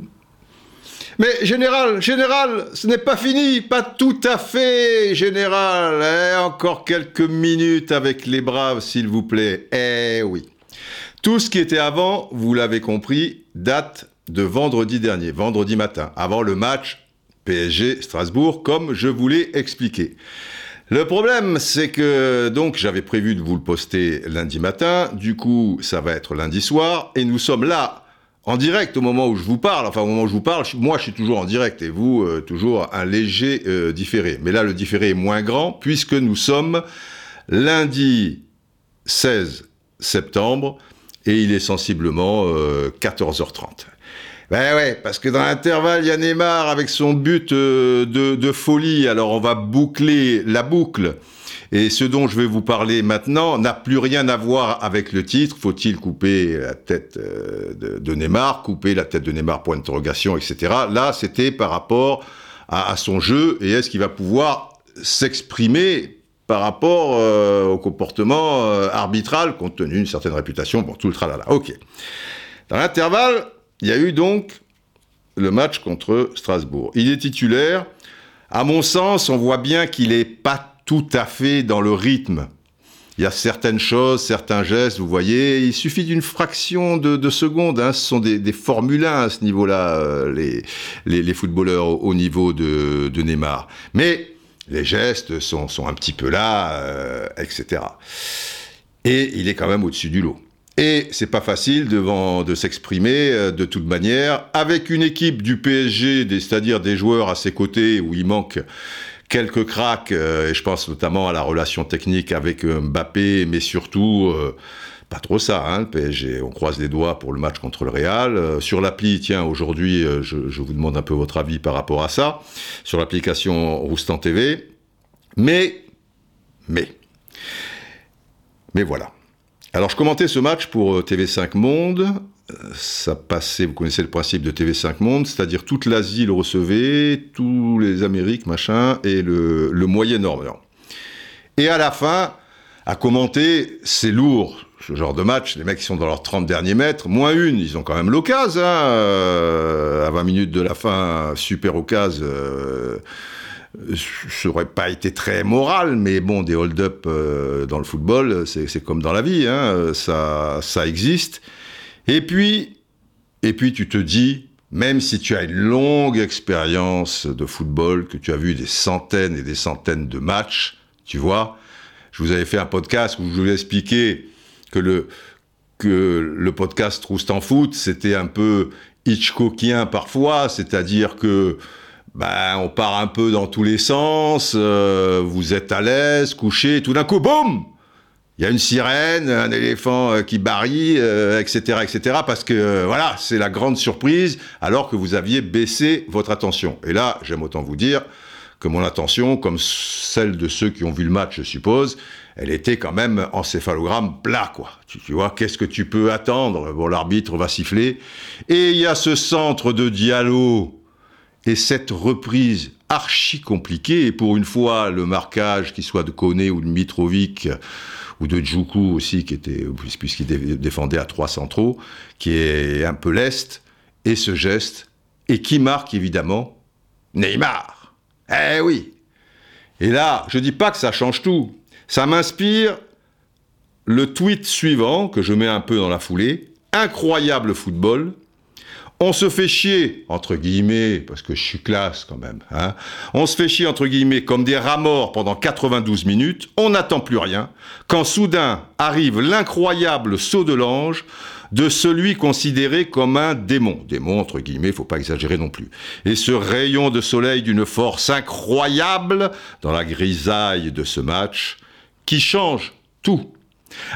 Mais général, général, ce n'est pas fini, pas tout à fait, général. Eh, encore quelques minutes avec les braves, s'il vous plaît. Eh oui. Tout ce qui était avant, vous l'avez compris, date de vendredi dernier, vendredi matin, avant le match PSG Strasbourg, comme je vous l'ai expliqué. Le problème, c'est que donc j'avais prévu de vous le poster lundi matin, du coup ça va être lundi soir, et nous sommes là en direct au moment où je vous parle, enfin au moment où je vous parle, moi je suis toujours en direct et vous euh, toujours un léger euh, différé. Mais là le différé est moins grand puisque nous sommes lundi 16 septembre et il est sensiblement 14h30. Euh, ben ouais, parce que dans l'intervalle, il y a Neymar avec son but de, de folie, alors on va boucler la boucle et ce dont je vais vous parler maintenant n'a plus rien à voir avec le titre. Faut-il couper la tête euh, de, Neymar, couper la tête de Neymar, point d'interrogation, etc. Là, c'était par rapport à, son jeu et est-ce qu'il va pouvoir s'exprimer par rapport euh, au comportement euh, arbitral compte tenu d'une certaine réputation. Bon, tout le tralala. Ok. Dans l'intervalle, il y a eu donc le match contre Strasbourg. Il est titulaire. À mon sens, on voit bien qu'il est pas tout à fait dans le rythme. Il y a certaines choses, certains gestes, vous voyez, il suffit d'une fraction de, seconde. Hein, ce sont des, des Formule 1 à ce niveau-là, euh, les, footballeurs au, niveau de, Neymar. Mais les gestes sont, sont un petit peu là, euh, etc. Et il est quand même au-dessus du lot. Et c'est pas facile devant de s'exprimer euh, de toute manière avec une équipe du PSG, c'est-à-dire des joueurs à ses côtés où il manque quelques cracks, euh, et je pense notamment à la relation technique avec euh, Mbappé, mais surtout euh, pas trop ça, hein, PSG. On croise les doigts pour le match contre le Real. sur l'appli, tiens, aujourd'hui, je, vous demande un peu votre avis par rapport à ça, sur l'application Roustan TV. Mais, mais, mais voilà. Alors, je commentais ce match pour TV5 Monde ça passait, vous connaissez le principe de TV5 Monde, c'est-à-dire toute l'Asie le recevait, tous les Amériques, machin, et le, Moyen-Orient. Et à la fin, à commenter, c'est lourd, ce genre de match, les mecs qui sont dans leurs 30 derniers mètres, moins une, ils ont quand même l'occasion, hein, euh, à 20 minutes de la fin, super occasion, euh, ça aurait pas été très moral, mais bon, des hold-up euh, dans le football, c'est comme dans la vie, hein, ça, ça existe. Et puis, et puis tu te dis, même si tu as une longue expérience de football, que tu as vu des centaines et des centaines de matchs, tu vois, je vous avais fait un podcast où je vous ai expliqué que le, que le podcast Rouste en foot, c'était un peu Hitchcockien parfois, c'est-à-dire que ben, on part un peu dans tous les sens, euh, vous êtes à l'aise, couché, tout d'un coup, boum il y a une sirène, un éléphant euh, qui barille, etc., euh, etc., parce que euh, voilà, c'est la grande surprise, alors que vous aviez baissé votre attention. Et là, j'aime autant vous dire que mon attention, comme celle de ceux qui ont vu le match, je suppose, elle était quand même en céphalogramme plat, quoi. Tu, vois, qu'est-ce que tu peux attendre? Bon, l'arbitre va siffler. Et il y a ce centre de dialogue et cette reprise archi compliquée, et pour une fois, le marquage, qui soit de Koné ou de Mitrovic, ou de Djoukou aussi, qui était, puisqu'il défendait à trois centraux, qui est un peu leste, et ce geste, et qui marque évidemment Neymar. Eh oui Et là, je dis pas que ça change tout, ça m'inspire le tweet suivant, que je mets un peu dans la foulée. Incroyable football. On se fait chier, entre guillemets, parce que je suis classe quand même. Hein. On se fait chier, entre guillemets, comme des rats morts pendant 92 minutes. On n'attend plus rien. Quand soudain arrive l'incroyable saut de l'ange de celui considéré comme un démon. Démon, entre guillemets, faut pas exagérer non plus. Et ce rayon de soleil d'une force incroyable dans la grisaille de ce match, qui change tout.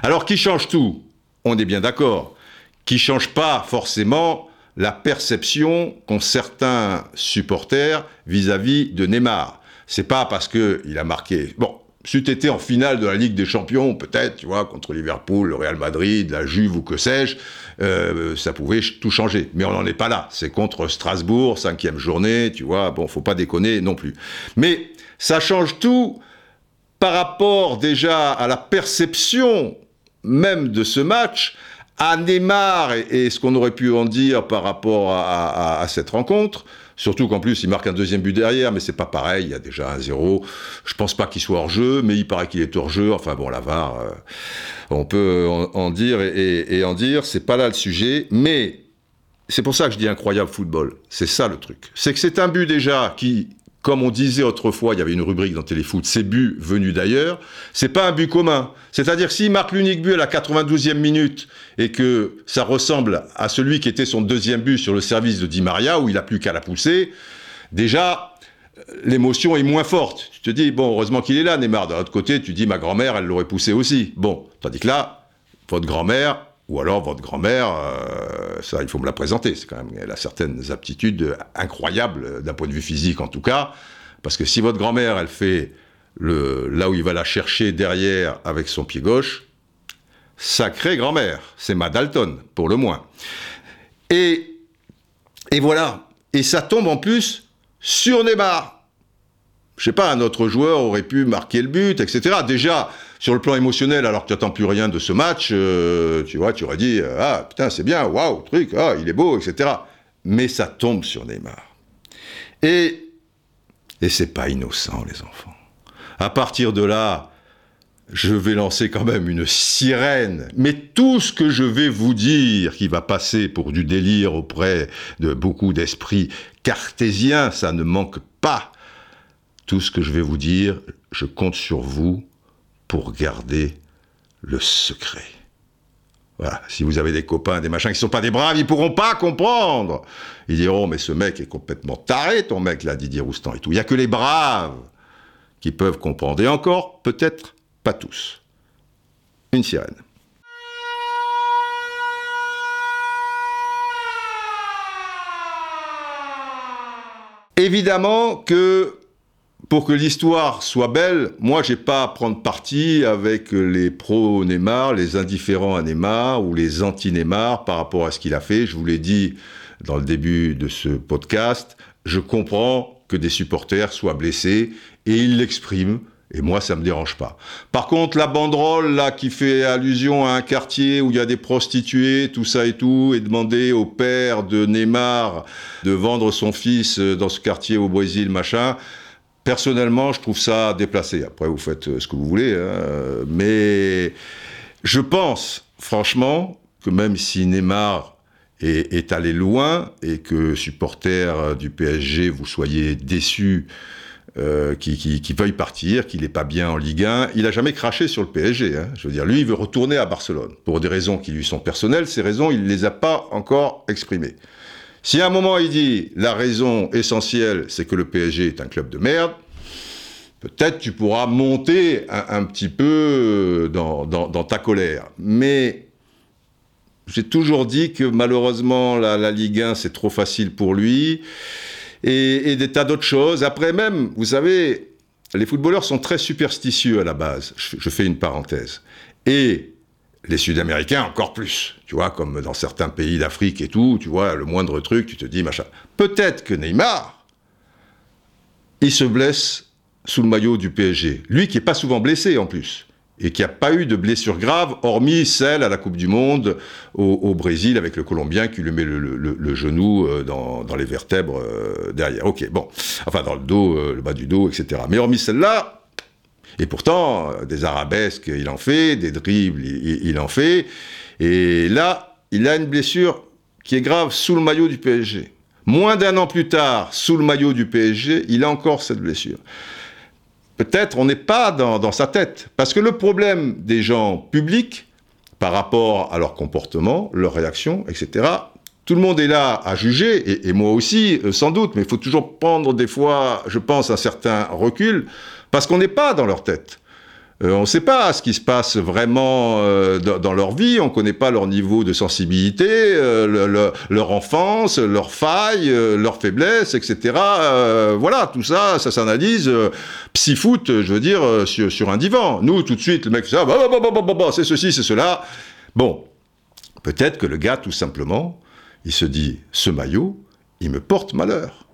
Alors, qui change tout? On est bien d'accord. Qui change pas forcément la perception qu'ont certains supporters vis-à-vis de Neymar. C'est pas parce qu'il a marqué. Bon, c'eût été en finale de la Ligue des Champions, peut-être, tu vois, contre Liverpool, le Real Madrid, la Juve ou que sais-je, euh, ça pouvait tout changer. Mais on n'en est pas là. C'est contre Strasbourg, cinquième journée, tu vois, bon, faut pas déconner non plus. Mais ça change tout par rapport déjà à la perception même de ce match, à Neymar et, ce qu'on aurait pu en dire par rapport à cette rencontre, Surtout qu'en plus, il marque un deuxième but derrière, mais c'est pas pareil, il y a déjà un zéro. Je pense pas qu'il soit hors jeu, mais il paraît qu'il est hors jeu. Enfin bon, la VAR, euh, on peut en, dire et, et, en dire, c'est pas là le sujet, mais c'est pour ça que je dis incroyable football. C'est ça le truc. C'est que c'est un but déjà qui comme on disait autrefois, il y avait une rubrique dans Téléfoot, ces buts venus d'ailleurs, c'est pas un but commun. C'est-à-dire s'il marque l'unique but à la 92e minute et que ça ressemble à celui qui était son deuxième but sur le service de Di Maria où il a plus qu'à la pousser, déjà l'émotion est moins forte. Tu te dis bon, heureusement qu'il est là Neymar. D'un autre côté, tu dis ma grand-mère, elle l'aurait poussé aussi. Bon, tandis que là, votre grand-mère ou alors votre grand-mère, euh, ça il faut me la présenter, c'est quand même, elle a certaines aptitudes incroyables d'un point de vue physique en tout cas, parce que si votre grand-mère elle fait le, là où il va la chercher derrière avec son pied gauche, sacrée grand-mère, c'est ma Dalton pour le moins. Et, et voilà, et ça tombe en plus sur Neymar je sais pas, un autre joueur aurait pu marquer le but, etc. Déjà, sur le plan émotionnel, alors que tu n'attends plus rien de ce match, euh, tu vois, tu aurais dit, euh, ah putain, c'est bien, waouh, truc, ah, il est beau, etc. Mais ça tombe sur Neymar. Et, et c'est pas innocent, les enfants. À partir de là, je vais lancer quand même une sirène. Mais tout ce que je vais vous dire qui va passer pour du délire auprès de beaucoup d'esprits cartésiens, ça ne manque pas tout ce que je vais vous dire, je compte sur vous pour garder le secret. Voilà, si vous avez des copains, des machins qui ne sont pas des braves, ils pourront pas comprendre. Ils diront, mais ce mec est complètement taré, ton mec là, Didier Roustan et tout. Il n'y a que les braves qui peuvent comprendre. Et encore, peut-être pas tous. Une sirène. Évidemment que pour que l'histoire soit belle, moi, j'ai pas à prendre parti avec les pro-Neymar, les indifférents à Neymar ou les anti-Neymar par rapport à ce qu'il a fait. Je vous l'ai dit dans le début de ce podcast, je comprends que des supporters soient blessés et ils l'expriment. Et moi, ça me dérange pas. Par contre, la banderole, là, qui fait allusion à un quartier où il y a des prostituées, tout ça et tout, et demander au père de Neymar de vendre son fils dans ce quartier au Brésil, machin, Personnellement, je trouve ça déplacé. Après, vous faites euh, ce que vous voulez. Hein. Mais je pense, franchement, que même si Neymar est, allé loin et que supporter du PSG, vous soyez déçus euh, qui, veuille partir, qu'il n'est pas bien en Ligue 1. Il n'a jamais craché sur le PSG. Hein. Je veux dire, lui, il veut retourner à Barcelone. Pour des raisons qui lui sont personnelles, ces raisons, il ne les a pas encore exprimées. Si à un moment il dit la raison essentielle, c'est que le PSG est un club de merde, peut-être tu pourras monter un, petit peu dans, ta colère. Mais j'ai toujours dit que malheureusement la, Ligue 1 c'est trop facile pour lui et, des tas d'autres choses. Après même, vous savez, les footballeurs sont très superstitieux à la base. Je, je fais une parenthèse. Et les Sud-Américains encore plus, tu vois, comme dans certains pays d'Afrique et tout, tu vois, le moindre truc, tu te dis machin. Peut-être que Neymar, il se blesse sous le maillot du PSG. Lui qui est pas souvent blessé en plus, et qui n'a pas eu de blessure grave, hormis celle à la Coupe du Monde au, Brésil avec le Colombien qui lui met le, genou euh, dans, les vertèbres euh, derrière. Ok, bon, enfin dans le dos, euh, le bas du dos, etc. Mais hormis celle-là, Et pourtant, des arabesques, il en fait, des dribbles, il, en fait. Et là, il a une blessure qui est grave sous le maillot du PSG. Moins d'un an plus tard, sous le maillot du PSG, il a encore cette blessure. Peut-être on n'est pas dans, sa tête. Parce que le problème des gens publics, par rapport à leur comportement, leur réaction, etc., tout le monde est là à juger, et, moi aussi, euh, sans doute, mais il faut toujours prendre des fois, je pense, un certain recul, parce qu'on n'est pas dans leur tête. Euh, on ne sait pas ce qui se passe vraiment euh, dans, leur vie, on ne connaît pas leur niveau de sensibilité, leur enfance, leurs failles, leurs faiblesses, etc. voilà, tout ça, ça s'analyse psy-foot, je veux dire, sur, un divan. Nous, tout de suite, le mec ça, bah, bah, bah, c'est ceci, c'est cela. Bon, peut-être que le gars, tout simplement, il se dit, ce maillot, il me porte malheur.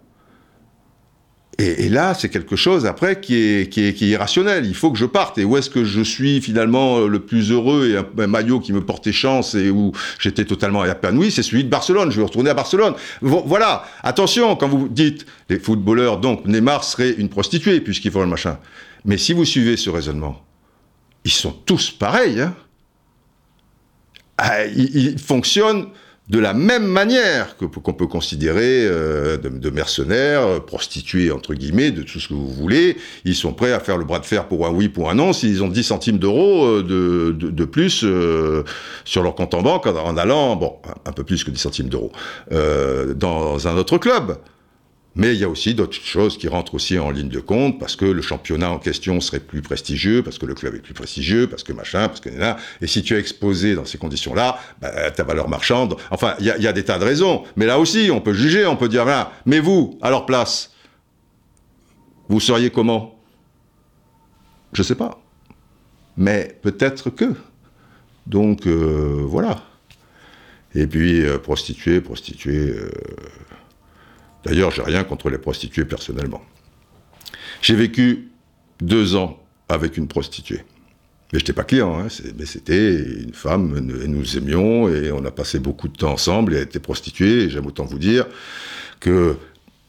Et, là, c'est quelque chose après qui est, irrationnel. Il faut que je parte. Et où est-ce que je suis finalement le plus heureux et un, maillot qui me portait chance et où j'étais totalement épanoui, c'est celui de Barcelone. Je vais retourner à Barcelone. Voilà. Attention, quand vous dites les footballeurs, donc Neymar serait une prostituée puisqu'il faut le machin. Mais si vous suivez ce raisonnement, ils sont tous pareils. Hein. Ah, ils fonctionnent de la même manière qu'on peut considérer euh, de, mercenaires, prostituées entre guillemets, de tout ce que vous voulez, ils sont prêts à faire le bras de fer pour un oui, pour un non, s'ils ont 10 centimes d'euros euh, de, plus euh, sur leur compte en banque en, allant, bon, un peu plus que 10 centimes d'euros, dans un autre club. Mais il y a aussi d'autres choses qui rentrent aussi en ligne de compte, parce que le championnat en question serait plus prestigieux, parce que le club est plus prestigieux, parce que machin, parce que là. Et si tu es exposé dans ces conditions-là, bah, ta valeur marchande. Enfin, il y, a des tas de raisons. Mais là aussi, on peut juger, on peut dire, voilà. Mais vous, à leur place, vous seriez comment? Je sais pas. Mais peut-être que. Donc, euh, voilà. Et puis, euh, prostituée, prostituée. Euh, D'ailleurs, j'ai rien contre les prostituées personnellement. J'ai vécu deux ans avec une prostituée. Mais je n'étais pas client, hein, mais c'était une femme, et nous aimions, et on a passé beaucoup de temps ensemble, et elle était prostituée, et j'aime autant vous dire que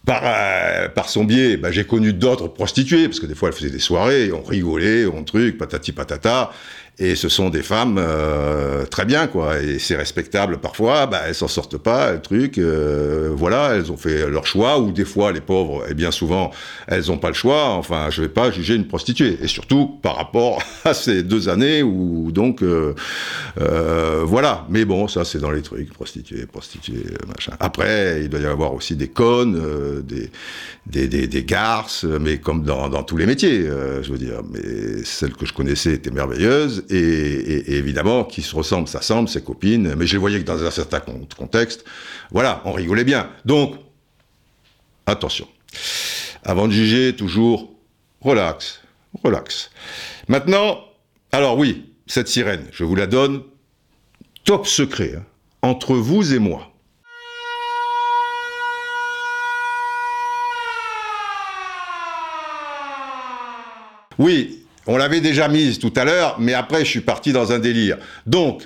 par, euh, par son biais, bah, j'ai connu d'autres prostituées, parce que des fois elle faisait des soirées, on rigolait, on truc, patati patata, et ce sont des femmes euh, très bien, quoi. Et c'est respectable parfois, bah, elles s'en sortent pas, le truc. Euh, voilà, elles ont fait leur choix, ou des fois, les pauvres, et bien souvent, elles n'ont pas le choix. Enfin, je vais pas juger une prostituée. Et surtout, par rapport à ces deux années où, donc, euh, voilà. Mais bon, ça, c'est dans les trucs, prostituée, prostituée, machin. Après, il doit y avoir aussi des connes, des, des, des, des, garces, mais comme dans, dans tous les métiers, je veux dire. Mais celle que je connaissais était merveilleuse et, évidemment, qui se ressemblent, ça semble, ses copines, mais je les voyais que dans un certain contexte, voilà, on rigolait bien. Donc, attention. Avant de juger, toujours relax, relax. Maintenant, alors oui, cette sirène, je vous la donne, top secret, hein, entre vous et moi. Oui, on l'avait déjà mise tout à l'heure, mais après, je suis parti dans un délire. Donc,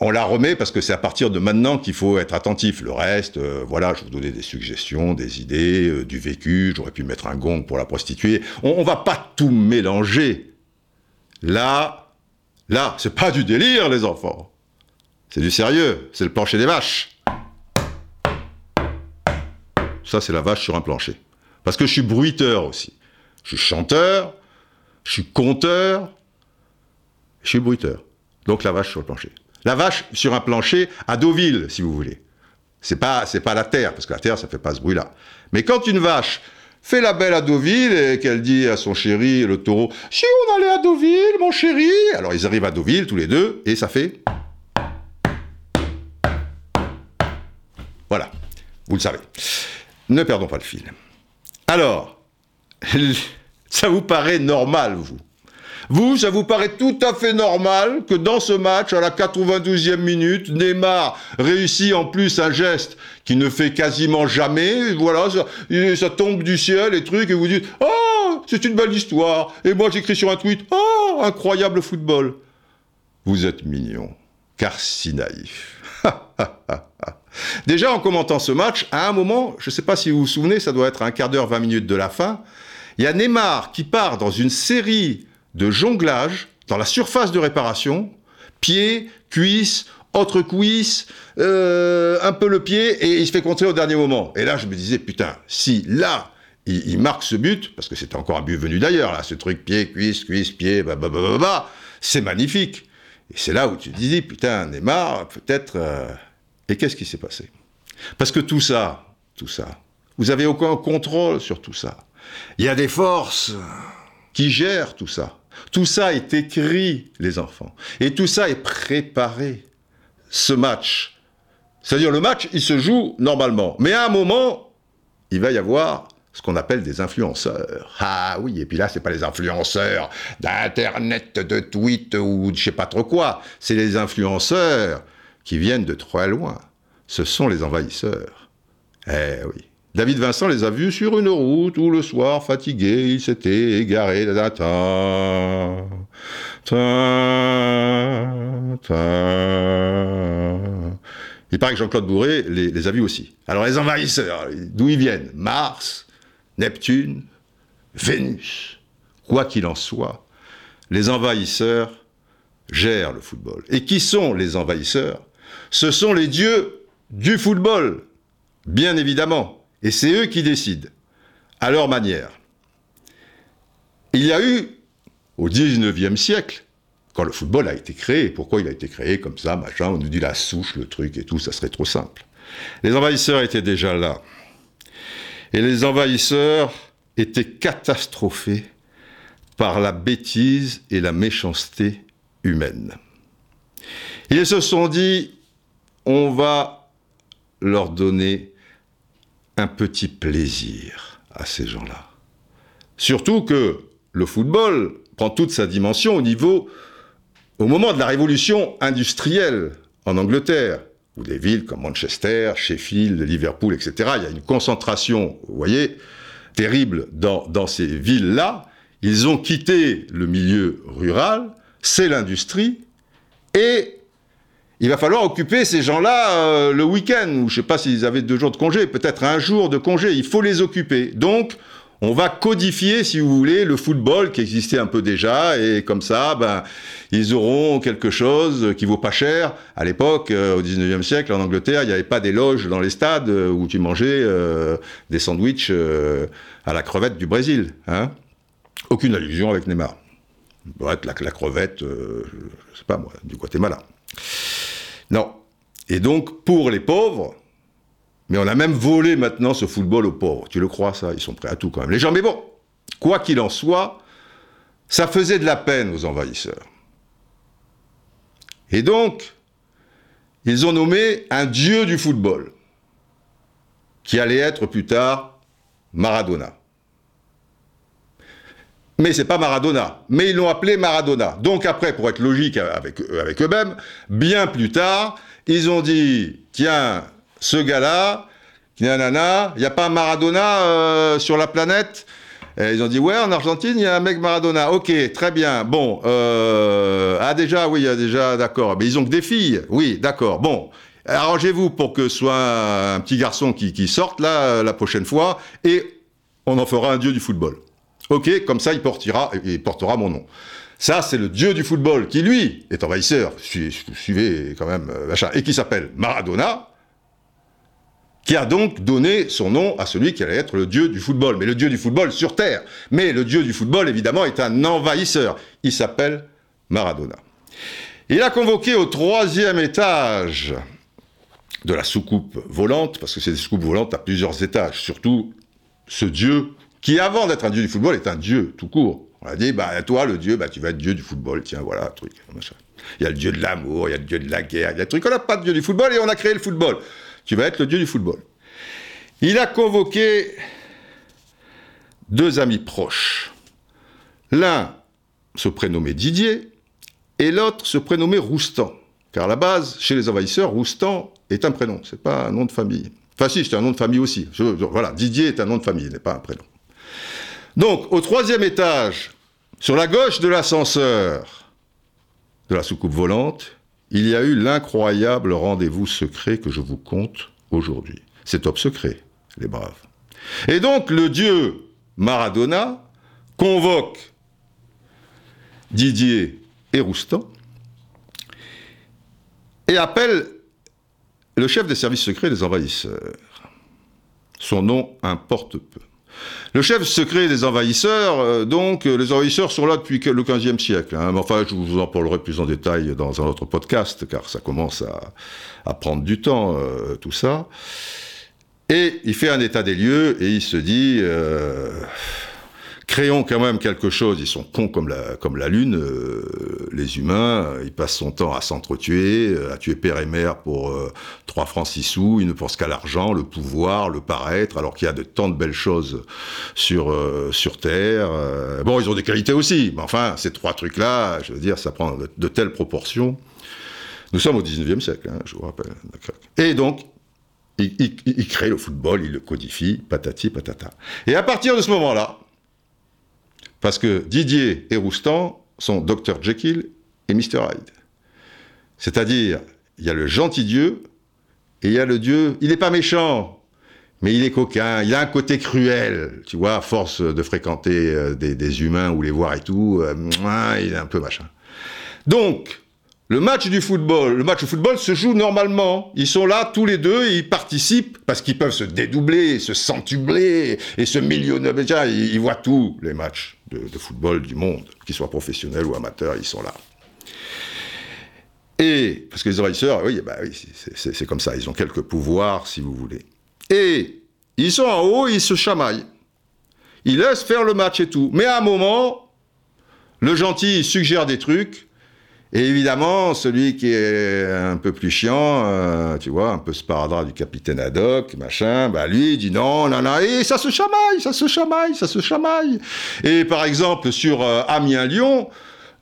on la remet parce que c'est à partir de maintenant qu'il faut être attentif. Le reste, euh, voilà, je vous donnais des suggestions, des idées, euh, du vécu. J'aurais pu mettre un gong pour la prostituée. On, on va pas tout mélanger. Là, là, c'est pas du délire, les enfants. C'est du sérieux. C'est le plancher des vaches. Ça, c'est la vache sur un plancher. Parce que je suis bruiteur aussi. Je suis chanteur, je suis compteur, je suis bruiteur. Donc la vache sur le plancher. La vache sur un plancher à Deauville, si vous voulez. C'est pas, c'est pas la terre, parce que la terre, ça fait pas ce bruit-là. Mais quand une vache fait la belle à Deauville et qu'elle dit à son chéri, le taureau, si on allait à Deauville, mon chéri. Alors ils arrivent à Deauville tous les deux et ça fait. Voilà, vous le savez. Ne perdons pas le fil. Alors, Ça vous paraît normal, vous vous, ça vous paraît tout à fait normal que dans ce match, à la 92e minute, Neymar réussit en plus un geste qui ne fait quasiment jamais. Voilà, ça, tombe du ciel et trucs, et vous dites Oh, c'est une belle histoire. Et moi, j'écris sur un tweet Oh, incroyable football. Vous êtes mignon, car si naïf. Déjà, en commentant ce match, à un moment, je ne sais pas si vous vous souvenez, ça doit être un quart d'heure, 20 minutes de la fin, il y a Neymar qui part dans une série de jonglage dans la surface de réparation, pied, cuisse, autre cuisse, euh, un peu le pied, et il se fait contrer au dernier moment. Et là, je me disais, putain, si là, il, marque ce but, parce que c'était encore un but venu d'ailleurs, là, ce truc pied, cuisse, cuisse, pied, bah, bah, bah, bah, bah c'est magnifique. Et c'est là où tu te dis, putain, Neymar, peut-être... Euh, et qu'est-ce qui s'est passé? Parce que tout ça, tout ça, vous avez aucun contrôle sur tout ça. Il y a des forces qui gèrent tout ça. Tout ça est écrit, les enfants. Et tout ça est préparé. Ce match. C'est-à-dire, le match, il se joue normalement. Mais à un moment, il va y avoir ce qu'on appelle des influenceurs. Ah oui, et puis là, c'est pas les influenceurs d'Internet, de tweet ou de je sais pas trop quoi. C'est les influenceurs qui viennent de très loin. Ce sont les envahisseurs. Eh oui. David Vincent les a vus sur une route où le soir, fatigué, il s'était égaré. Il paraît que Jean-Claude Bourré les, les, a vus aussi. Alors les envahisseurs, d'où ils viennent? Mars, Neptune, Vénus. Quoi qu'il en soit, les envahisseurs gèrent le football. Et qui sont les envahisseurs? Ce sont les dieux du football, bien évidemment. Et c'est eux qui décident, à leur manière. Il y a eu, au 19e siècle, quand le football a été créé, pourquoi il a été créé comme ça, machin, on nous dit la souche, le truc et tout, ça serait trop simple. Les envahisseurs étaient déjà là. Et les envahisseurs étaient catastrophés par la bêtise et la méchanceté humaine. Ils se sont dit, on va leur donner petit plaisir à ces gens-là. Surtout que le football prend toute sa dimension au niveau, au moment de la révolution industrielle en Angleterre, où des villes comme Manchester, Sheffield, Liverpool, etc., il y a une concentration, vous voyez, terrible dans ces villes-là. Ils ont quitté le milieu rural, c'est l'industrie, et il va falloir occuper ces gens-là euh, le week-end, ou je ne sais pas s'ils avaient deux jours de congé, peut-être un jour de congé, il faut les occuper. Donc, on va codifier, si vous voulez, le football qui existait un peu déjà, et comme ça, ben, ils auront quelque chose qui vaut pas cher. À l'époque, euh, au 19e siècle, en Angleterre, il n'y avait pas des loges dans les stades euh, où tu mangeais des sandwichs à la crevette du Brésil. Hein Aucune allusion avec Neymar. Bref, la, la crevette, je sais pas moi, du Guatemala. Non. Et donc, pour les pauvres, mais on a même volé maintenant ce football aux pauvres. Tu le crois, ça? Ils sont prêts à tout quand même. Les gens, mais bon, quoi qu'il en soit, ça faisait de la peine aux envahisseurs. Et donc, ils ont nommé un dieu du football, qui allait être plus tard Maradona. Mais c'est pas Maradona. Mais ils l'ont appelé Maradona. Donc après, pour être logique avec, avec eux-mêmes, bien plus tard, ils ont dit, tiens, ce gars-là, il n'y a pas Maradona euh, sur la planète? Et ils ont dit, ouais, en Argentine, il y a un mec Maradona. Ok, très bien. Bon, euh, ah déjà, oui, il y a déjà, d'accord. Mais ils ont que des filles. Oui, d'accord. Bon, arrangez-vous pour que ce soit un petit garçon qui, qui sorte là la prochaine fois et on en fera un dieu du football. Ok, comme ça, il portera, il portera mon nom. Ça, c'est le dieu du football qui, lui, est envahisseur. Suivez quand même, euh, machin. Et qui s'appelle Maradona, qui a donc donné son nom à celui qui allait être le dieu du football. Mais le dieu du football sur Terre. Mais le dieu du football, évidemment, est un envahisseur. Il s'appelle Maradona. Il a convoqué au troisième étage de la soucoupe volante, parce que c'est des soucoupes volantes à plusieurs étages, surtout ce dieu qui avant d'être un dieu du football est un dieu tout court. On a dit, bah, toi, le dieu, bah, tu vas être dieu du football, tiens, voilà, truc. Il y a le dieu de l'amour, il y a le dieu de la guerre, il y a le truc. On n'a pas de dieu du football et on a créé le football. Tu vas être le dieu du football. Il a convoqué deux amis proches. L'un se prénommait Didier et l'autre se prénommait Roustan. Car à la base, chez les envahisseurs, Roustan est un prénom, c'est pas un nom de famille. Enfin si, c'est un nom de famille aussi. voilà, Didier est un nom de famille, il n'est pas un prénom. Donc, au troisième étage, sur la gauche de l'ascenseur de la soucoupe volante, il y a eu l'incroyable rendez-vous secret que je vous conte aujourd'hui. C'est top secret, les braves. Et donc, le dieu Maradona convoque Didier et Roustan, et appelle le chef des services secrets des envahisseurs. Son nom importe peu. Le chef secret des envahisseurs, euh, donc, euh, les envahisseurs sont là depuis le XVe siècle. Hein. enfin, je vous en parlerai plus en détail dans un autre podcast, car ça commence à, prendre du temps, euh, tout ça. Et il fait un état des lieux et il se dit créons quand même quelque chose. Ils sont cons comme la, comme la lune, euh, les humains. Ils passent son temps à s'entretuer, euh, à tuer père et mère pour euh, 3 francs 6 sous. Ils ne pensent qu'à l'argent, le pouvoir, le paraître, alors qu'il y a de tant de belles choses sur, euh, sur Terre. bon, ils ont des qualités aussi, mais enfin, ces trois trucs-là, je veux dire, ça prend de, telles proportions. Nous sommes au 19e siècle, hein, je vous rappelle. Et donc, il, il, il crée le football, il le codifie, patati patata. Et à partir de ce moment-là, parce que Didier et Roustan sont Dr Jekyll et Mr Hyde. C'est-à-dire, il y a le gentil Dieu et il y a le Dieu, il n'est pas méchant, mais il est coquin, il a un côté cruel, tu vois, à force de fréquenter euh, des, humains ou les voir et tout, euh, il est un peu machin. Donc, le match du football, le match de football se joue normalement. Ils sont là tous les deux et ils participent parce qu'ils peuvent se dédoubler, se centubler et se millionner. Ils, ils voient tous les matchs de, football du monde, qu'ils soient professionnels ou amateurs, ils sont là. Et, parce que les envahisseurs, oui, bah oui c'est comme ça, ils ont quelques pouvoirs, si vous voulez. Et ils sont en haut, ils se chamaillent. Ils laissent faire le match et tout. Mais à un moment, le gentil suggère des trucs, et évidemment, celui qui est un peu plus chiant, euh, tu vois, un peu sparadrap du capitaine Haddock, machin, bah lui il dit non, non, non, et ça se chamaille, ça se chamaille, ça se chamaille. Et par exemple, sur euh, Amiens-Lyon,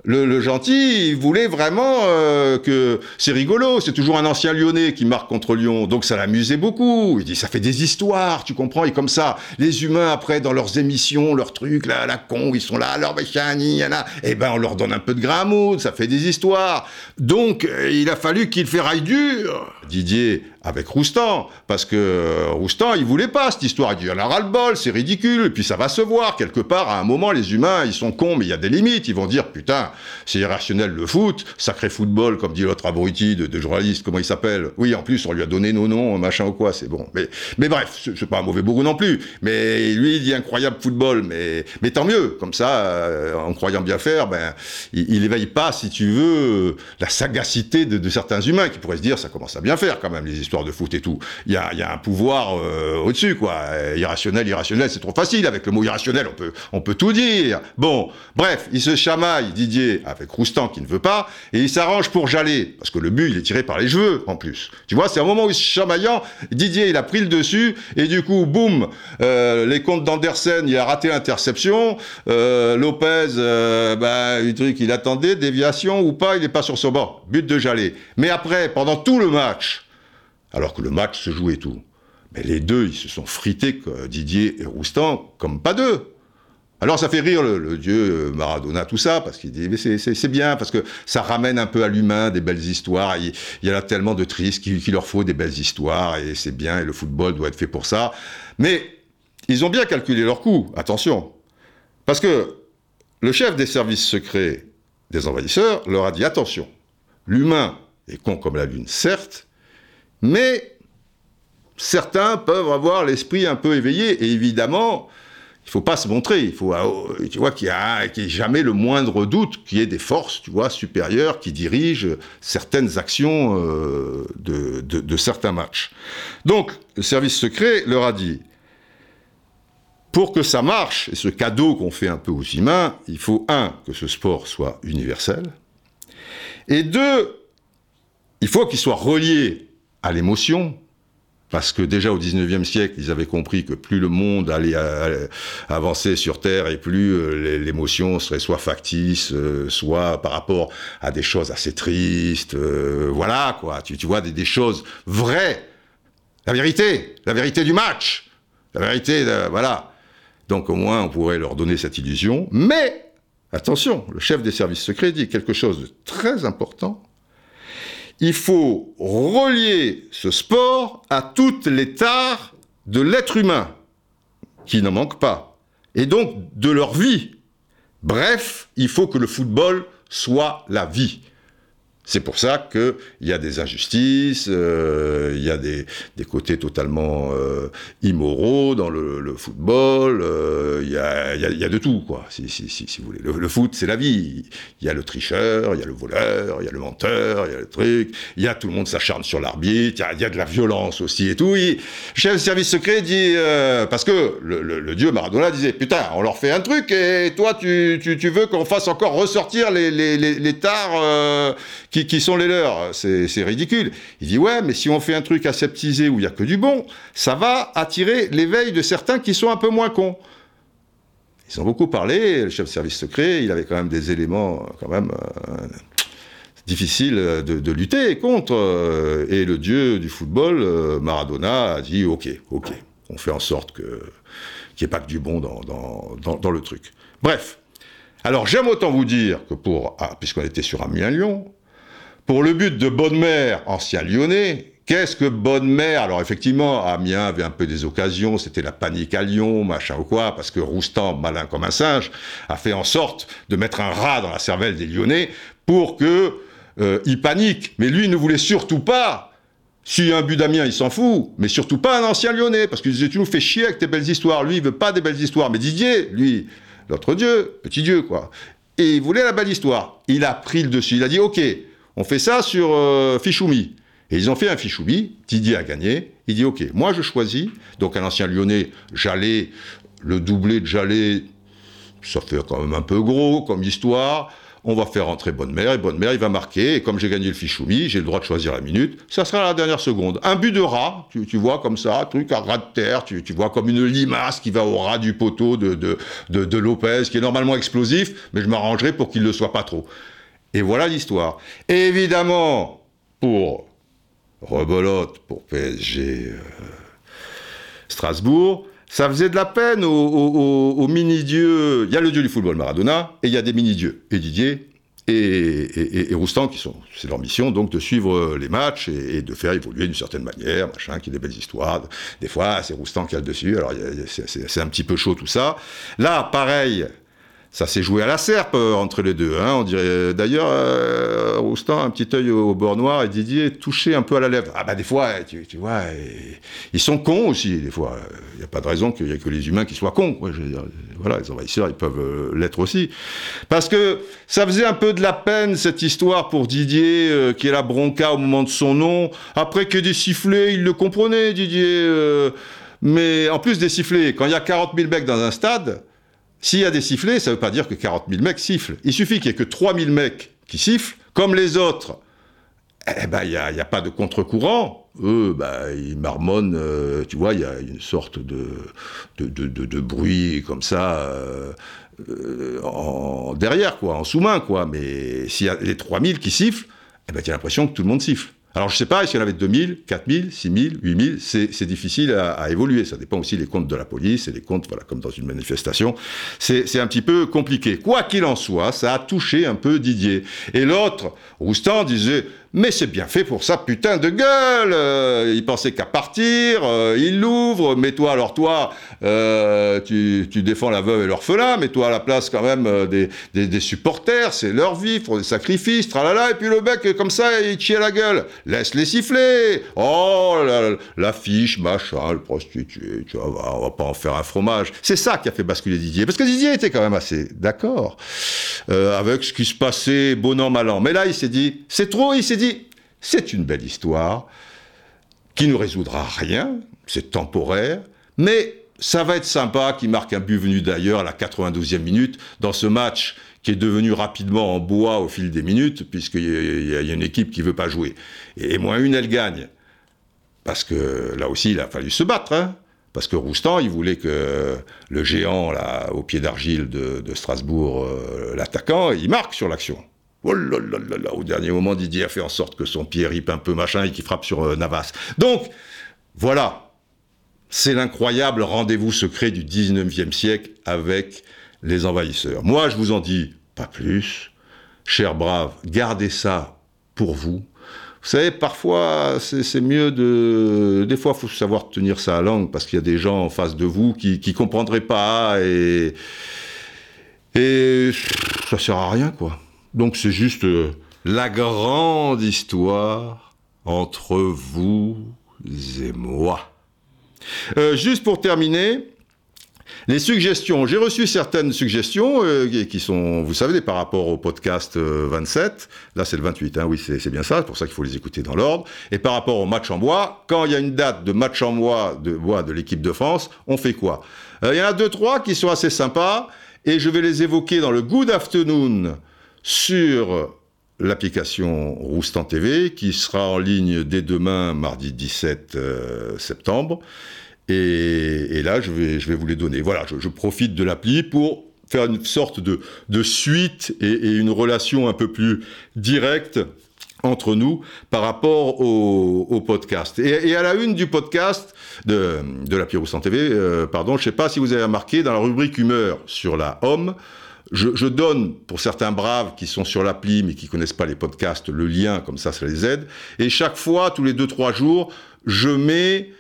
le, gentil, il voulait vraiment euh, que c'est rigolo. C'est toujours un ancien Lyonnais qui marque contre Lyon, donc ça l'amusait beaucoup. Il dit ça fait des histoires, tu comprends. Et comme ça, les humains après dans leurs émissions, leurs trucs là, la con, ils sont là, leur machin, et eh ben on leur donne un peu de grain ça fait des histoires. Donc euh, il a fallu qu'il ferraille dur. Didier avec Roustan, parce que euh, Roustan, il voulait pas cette histoire. Il dit, en a ras-le-bol, c'est ridicule, et puis ça va se voir. Quelque part, à un moment, les humains, ils sont cons, mais il y a des limites. Ils vont dire, putain, c'est irrationnel le foot, sacré football, comme dit l'autre abruti de, journaliste, comment il s'appelle Oui, en plus, on lui a donné nos noms, machin ou quoi, c'est bon. Mais, mais bref, c'est pas un mauvais bourreau non plus. Mais lui, il dit incroyable football, mais, mais tant mieux. Comme ça, euh, en croyant bien faire, ben, il, éveille pas, si tu veux, la sagacité de, de certains humains qui pourraient se dire, ça commence à bien faire quand même, les histoires de foot et tout. Il y a, y a, un pouvoir euh, au-dessus, quoi. Irrationnel, irrationnel, c'est trop facile. Avec le mot irrationnel, on peut, on peut tout dire. Bon, bref, il se chamaille, Didier, avec Roustan qui ne veut pas, et il s'arrange pour jaler. Parce que le but, il est tiré par les cheveux, en plus. Tu vois, c'est un moment où se chamaillant, Didier, il a pris le dessus, et du coup, boum, euh, les comptes d'Andersen, il a raté l'interception. Euh, Lopez, bah, le truc, il attendait, déviation ou pas, il n'est pas sur son bord. But de jaler. Mais après, pendant tout le match, alors que le match se jouait tout. Mais les deux, ils se sont frités, Didier et Roustan, comme pas deux. Alors ça fait rire le, dieu Maradona, tout ça, parce qu'il dit, mais c'est bien, parce que ça ramène un peu à l'humain des belles histoires. Il, y en a tellement de tristes qu'il leur faut des belles histoires, et c'est bien, et le football doit être fait pour ça. Mais ils ont bien calculé leur coût, attention. Parce que le chef des services secrets des envahisseurs leur a dit, attention, l'humain est con comme la lune, certes, mais certains peuvent avoir l'esprit un peu éveillé, et évidemment, il faut pas se montrer. Il faut, euh, tu vois, qu'il n'y ait jamais le moindre doute qu'il y ait des forces, tu vois, supérieures qui dirigent certaines actions euh, de, de, certains matchs. Donc, le service secret leur a dit, pour que ça marche, et ce cadeau qu'on fait un peu aux humains, il faut, un, que ce sport soit universel, et deux, il faut qu'il soit relié à l'émotion, parce que déjà au 19e siècle, ils avaient compris que plus le monde allait avancer sur Terre et plus euh, l'émotion serait soit factice, euh, soit par rapport à des choses assez tristes, euh, voilà quoi, tu, vois, des, des, choses vraies, la vérité, la vérité du match, la vérité, voilà. Donc au moins on pourrait leur donner cette illusion, mais attention, le chef des services secrets dit quelque chose de très important, il faut relier ce sport à toutes les tares de l'être humain, qui n'en manque pas, et donc de leur vie. Bref, il faut que le football soit la vie. C'est pour ça qu'il y a des injustices, euh, il y a des, côtés totalement euh, immoraux dans le, football, euh, il, y a, de tout, quoi, si, vous voulez. Le, foot, c'est la vie. Il y a le tricheur, il y a le voleur, il y a le menteur, il y a le truc, il y a tout le monde s'acharne sur l'arbitre, il, y, a de la violence aussi et tout. le chef de service secret dit, parce que le, dieu Maradona disait, putain, on leur fait un truc et toi, tu, veux qu'on fasse encore ressortir les, les, les, tares qui qui, sont les leurs? C'est ridicule. Il dit ouais, mais si on fait un truc aseptisé où il y a que du bon, ça va attirer l'éveil de certains qui sont un peu moins cons. Ils ont beaucoup parlé. Le chef de service secret, il avait quand même des éléments quand même euh, difficiles de, lutter contre. Euh, et le dieu du football, euh, Maradona, a dit ok, ok, on fait en sorte qu'il n'y ait pas que du bon dans, dans, dans, le truc. Bref. Alors j'aime autant vous dire que pour, ah, puisqu'on était sur Amiens-Lyon, pour le but de Bonne-Mère, ancien lyonnais, Qu'est-ce que Bonne-Mère Alors effectivement, Amiens avait un peu des occasions, c'était la panique à Lyon, machin ou quoi, parce que Roustan, malin comme un singe, a fait en sorte de mettre un rat dans la cervelle des Lyonnais pour que euh, paniquent. Mais lui, il ne voulait surtout pas. Si un but d'Amiens, il s'en fout, mais surtout pas un ancien Lyonnais, parce qu'il disait tu nous fais chier avec tes belles histoires. Lui, il veut pas des belles histoires, mais Didier, lui, l'autre dieu, petit dieu quoi. Et il voulait la belle histoire. Il a pris le dessus. Il a dit ok, on fait ça sur euh, Fichoumi. Et ils ont fait un Fichoumi, Didier a gagné. Il dit Ok, moi je choisis. Donc un ancien lyonnais, j'allais, le doublé de Jallet, ça fait quand même un peu gros comme histoire. On va faire entrer Bonne Mère, et Bonne Mère, il va marquer. Et comme j'ai gagné le Fichoumi, j'ai le droit de choisir la minute. Ça sera la dernière seconde. Un but de rat, tu, vois comme ça, truc à rat de terre, tu, vois comme une limace qui va au ras du poteau de, de, de Lopez, qui est normalement explosif, mais je m'arrangerai pour qu'il ne le soit pas trop. Et voilà l'histoire. Évidemment, pour Rebolote, pour PSG euh, Strasbourg, ça faisait de la peine aux, mini-dieux. Il y a le dieu du football Maradona, et il y a des mini-dieux. Et Didier et, Roustan, qui sont, c'est leur mission, donc de suivre les matchs et, de faire évoluer d'une certaine manière, machin, qui des belles histoires. Des fois, c'est Roustan qui a le dessus, alors c'est un petit peu chaud tout ça. Là, pareil, ça s'est joué à la serpe euh, entre les deux. Hein, on dirait d'ailleurs euh, Roustan un petit œil au, bord noir et Didier touché un peu à la lèvre. Ah bah des fois, tu, vois, ils sont cons aussi des fois. Il n'y a pas de raison qu'il n'y ait que les humains qui soient cons. voilà, les envahisseurs, ils peuvent euh, l'être aussi. Parce que ça faisait un peu de la peine cette histoire pour Didier qui est la bronca au moment de son nom. Après que des sifflets, il le comprenait Didier. mais en plus des sifflets, quand il y a 40 000 mecs dans un stade s'il y a des sifflets, ça ne veut pas dire que 40 000 mecs sifflent. Il suffit qu'il n'y ait que 3 000 mecs qui sifflent, comme les autres. Eh ben, il n'y a, pas de contre-courant. Eux, ben, ils marmonnent, euh, tu vois, il y a une sorte de, de, bruit comme ça, euh, euh, en, derrière, quoi, en sous-main, quoi. Mais s'il y a les 3000 qui sifflent, eh ben, tu as l'impression que tout le monde siffle. Alors je ne sais pas, est-ce qu'il y en avait 2000, 4000, 6000, 8000 C'est difficile à, évoluer. Ça dépend aussi des comptes de la police et des comptes, voilà, comme dans une manifestation. C'est un petit peu compliqué. Quoi qu'il en soit, ça a touché un peu Didier. Et l'autre, Roustan, disait mais c'est bien fait pour sa putain de gueule. Euh, il pensait qu'à partir, euh, il l'ouvre. Mais toi, alors toi, euh, tu, défends la veuve et l'orphelin, mais toi à la place quand même des, des, supporters, c'est leur vie, font des sacrifices, tralala. Et puis le mec, comme ça, il tient la gueule. Laisse-les siffler. Oh, l'affiche, la machin, le prostitué, tu vois, on va pas en faire un fromage. C'est ça qui a fait basculer Didier. Parce que Didier était quand même assez d'accord avec ce qui se passait, bon an, mal an. Mais là, il s'est dit, c'est trop, il s'est dit, c'est une belle histoire qui ne résoudra rien, c'est temporaire, mais ça va être sympa qui marque un but venu d'ailleurs à la 92e minute dans ce match qui est devenu rapidement en bois au fil des minutes, puisqu'il y, a une équipe qui veut pas jouer. Et moins une, elle gagne. Parce que là aussi, il a fallu se battre. Hein. parce que Roustan, il voulait que le géant là, au pied d'argile de, Strasbourg, euh, l'attaquant, il marque sur l'action. Oh là là là là, au dernier moment, Didier a fait en sorte que son pied ripe un peu machin et qu'il frappe sur euh, Navas. Donc, voilà. C'est l'incroyable rendez-vous secret du 19e siècle avec les envahisseurs. Moi, je vous en dis pas plus. Chers braves, gardez ça pour vous. Vous savez, parfois, c'est mieux de... Des fois, il faut savoir tenir à langue, parce qu'il y a des gens en face de vous qui ne comprendraient pas, et Et ça sert à rien, quoi. Donc c'est juste euh, la grande histoire entre vous et moi. Euh, juste pour terminer, les suggestions, j'ai reçu certaines suggestions euh, qui sont, vous savez, par rapport au podcast 27. Là, c'est le 28, hein, oui, c'est bien ça, c'est pour ça qu'il faut les écouter dans l'ordre. Et par rapport au match en bois, quand il y a une date de match en bois de, bois de l'équipe de France, on fait quoi? Il y en a deux, trois qui sont assez sympas et je vais les évoquer dans le Good Afternoon sur l'application Roustan TV qui sera en ligne dès demain, mardi 17 euh, septembre. Et, là, je vais, vous les donner. Voilà, je, profite de l'appli pour faire une sorte de, suite et, une relation un peu plus directe entre nous par rapport au, podcast. Et, à la une du podcast de, de la Roustan TV, euh, pardon, je ne sais pas si vous avez remarqué, dans la rubrique humeur sur la Home, je, donne, pour certains braves qui sont sur l'appli mais qui connaissent pas les podcasts, le lien, comme ça, ça les aide. Et chaque fois, tous les deux, trois jours, je mets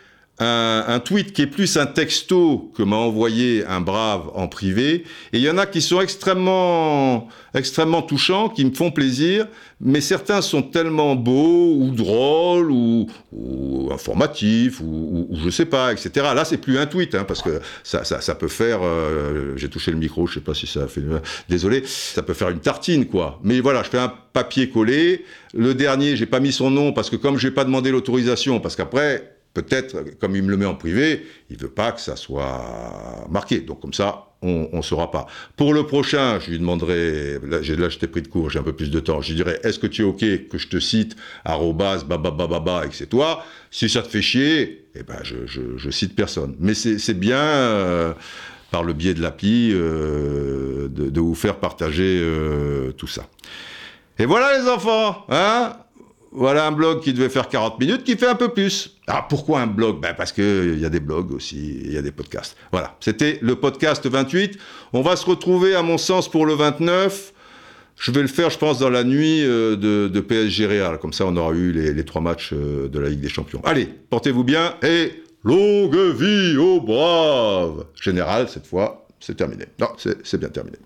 un, tweet qui est plus un texto que m'a envoyé un brave en privé. Et il y en a qui sont extrêmement, extrêmement touchants, qui me font plaisir, mais certains sont tellement beaux ou drôles ou, informatifs ou, ou, je sais pas, etc. Là, c'est plus un tweet, hein, parce que ça, ça, ça peut faire. Euh, j'ai touché le micro, je sais pas si ça a fait. Désolé, ça peut faire une tartine, quoi. Mais voilà, je fais un papier collé. Le dernier, j'ai pas mis son nom parce que comme j'ai pas demandé l'autorisation, parce qu'après peut-être, comme il me le met en privé, il veut pas que ça soit marqué. Donc comme ça, on ne saura pas. Pour le prochain, je lui demanderai, là, là je t'ai pris de cours, j'ai un peu plus de temps, je lui dirai, est-ce que tu es OK que je te cite, arrobas, bababababa, et que c'est toi? Si ça te fait chier, eh ben, je, je, cite personne. Mais c'est bien, euh, par le biais de l'appli, euh, de, de, vous faire partager euh, tout ça. Et voilà les enfants, hein? Voilà un blog qui devait faire 40 minutes, qui fait un peu plus. Ah, pourquoi un blog? Ben Parce qu'il y a des blogs aussi, il y a des podcasts. Voilà, c'était le podcast 28. On va se retrouver, à mon sens, pour le 29. Je vais le faire, je pense, dans la nuit euh, de, PSG Real. Comme ça, on aura eu les, trois matchs euh, de la Ligue des Champions. Allez, portez-vous bien et longue vie aux braves Général, cette fois, c'est terminé. Non, c'est bien terminé.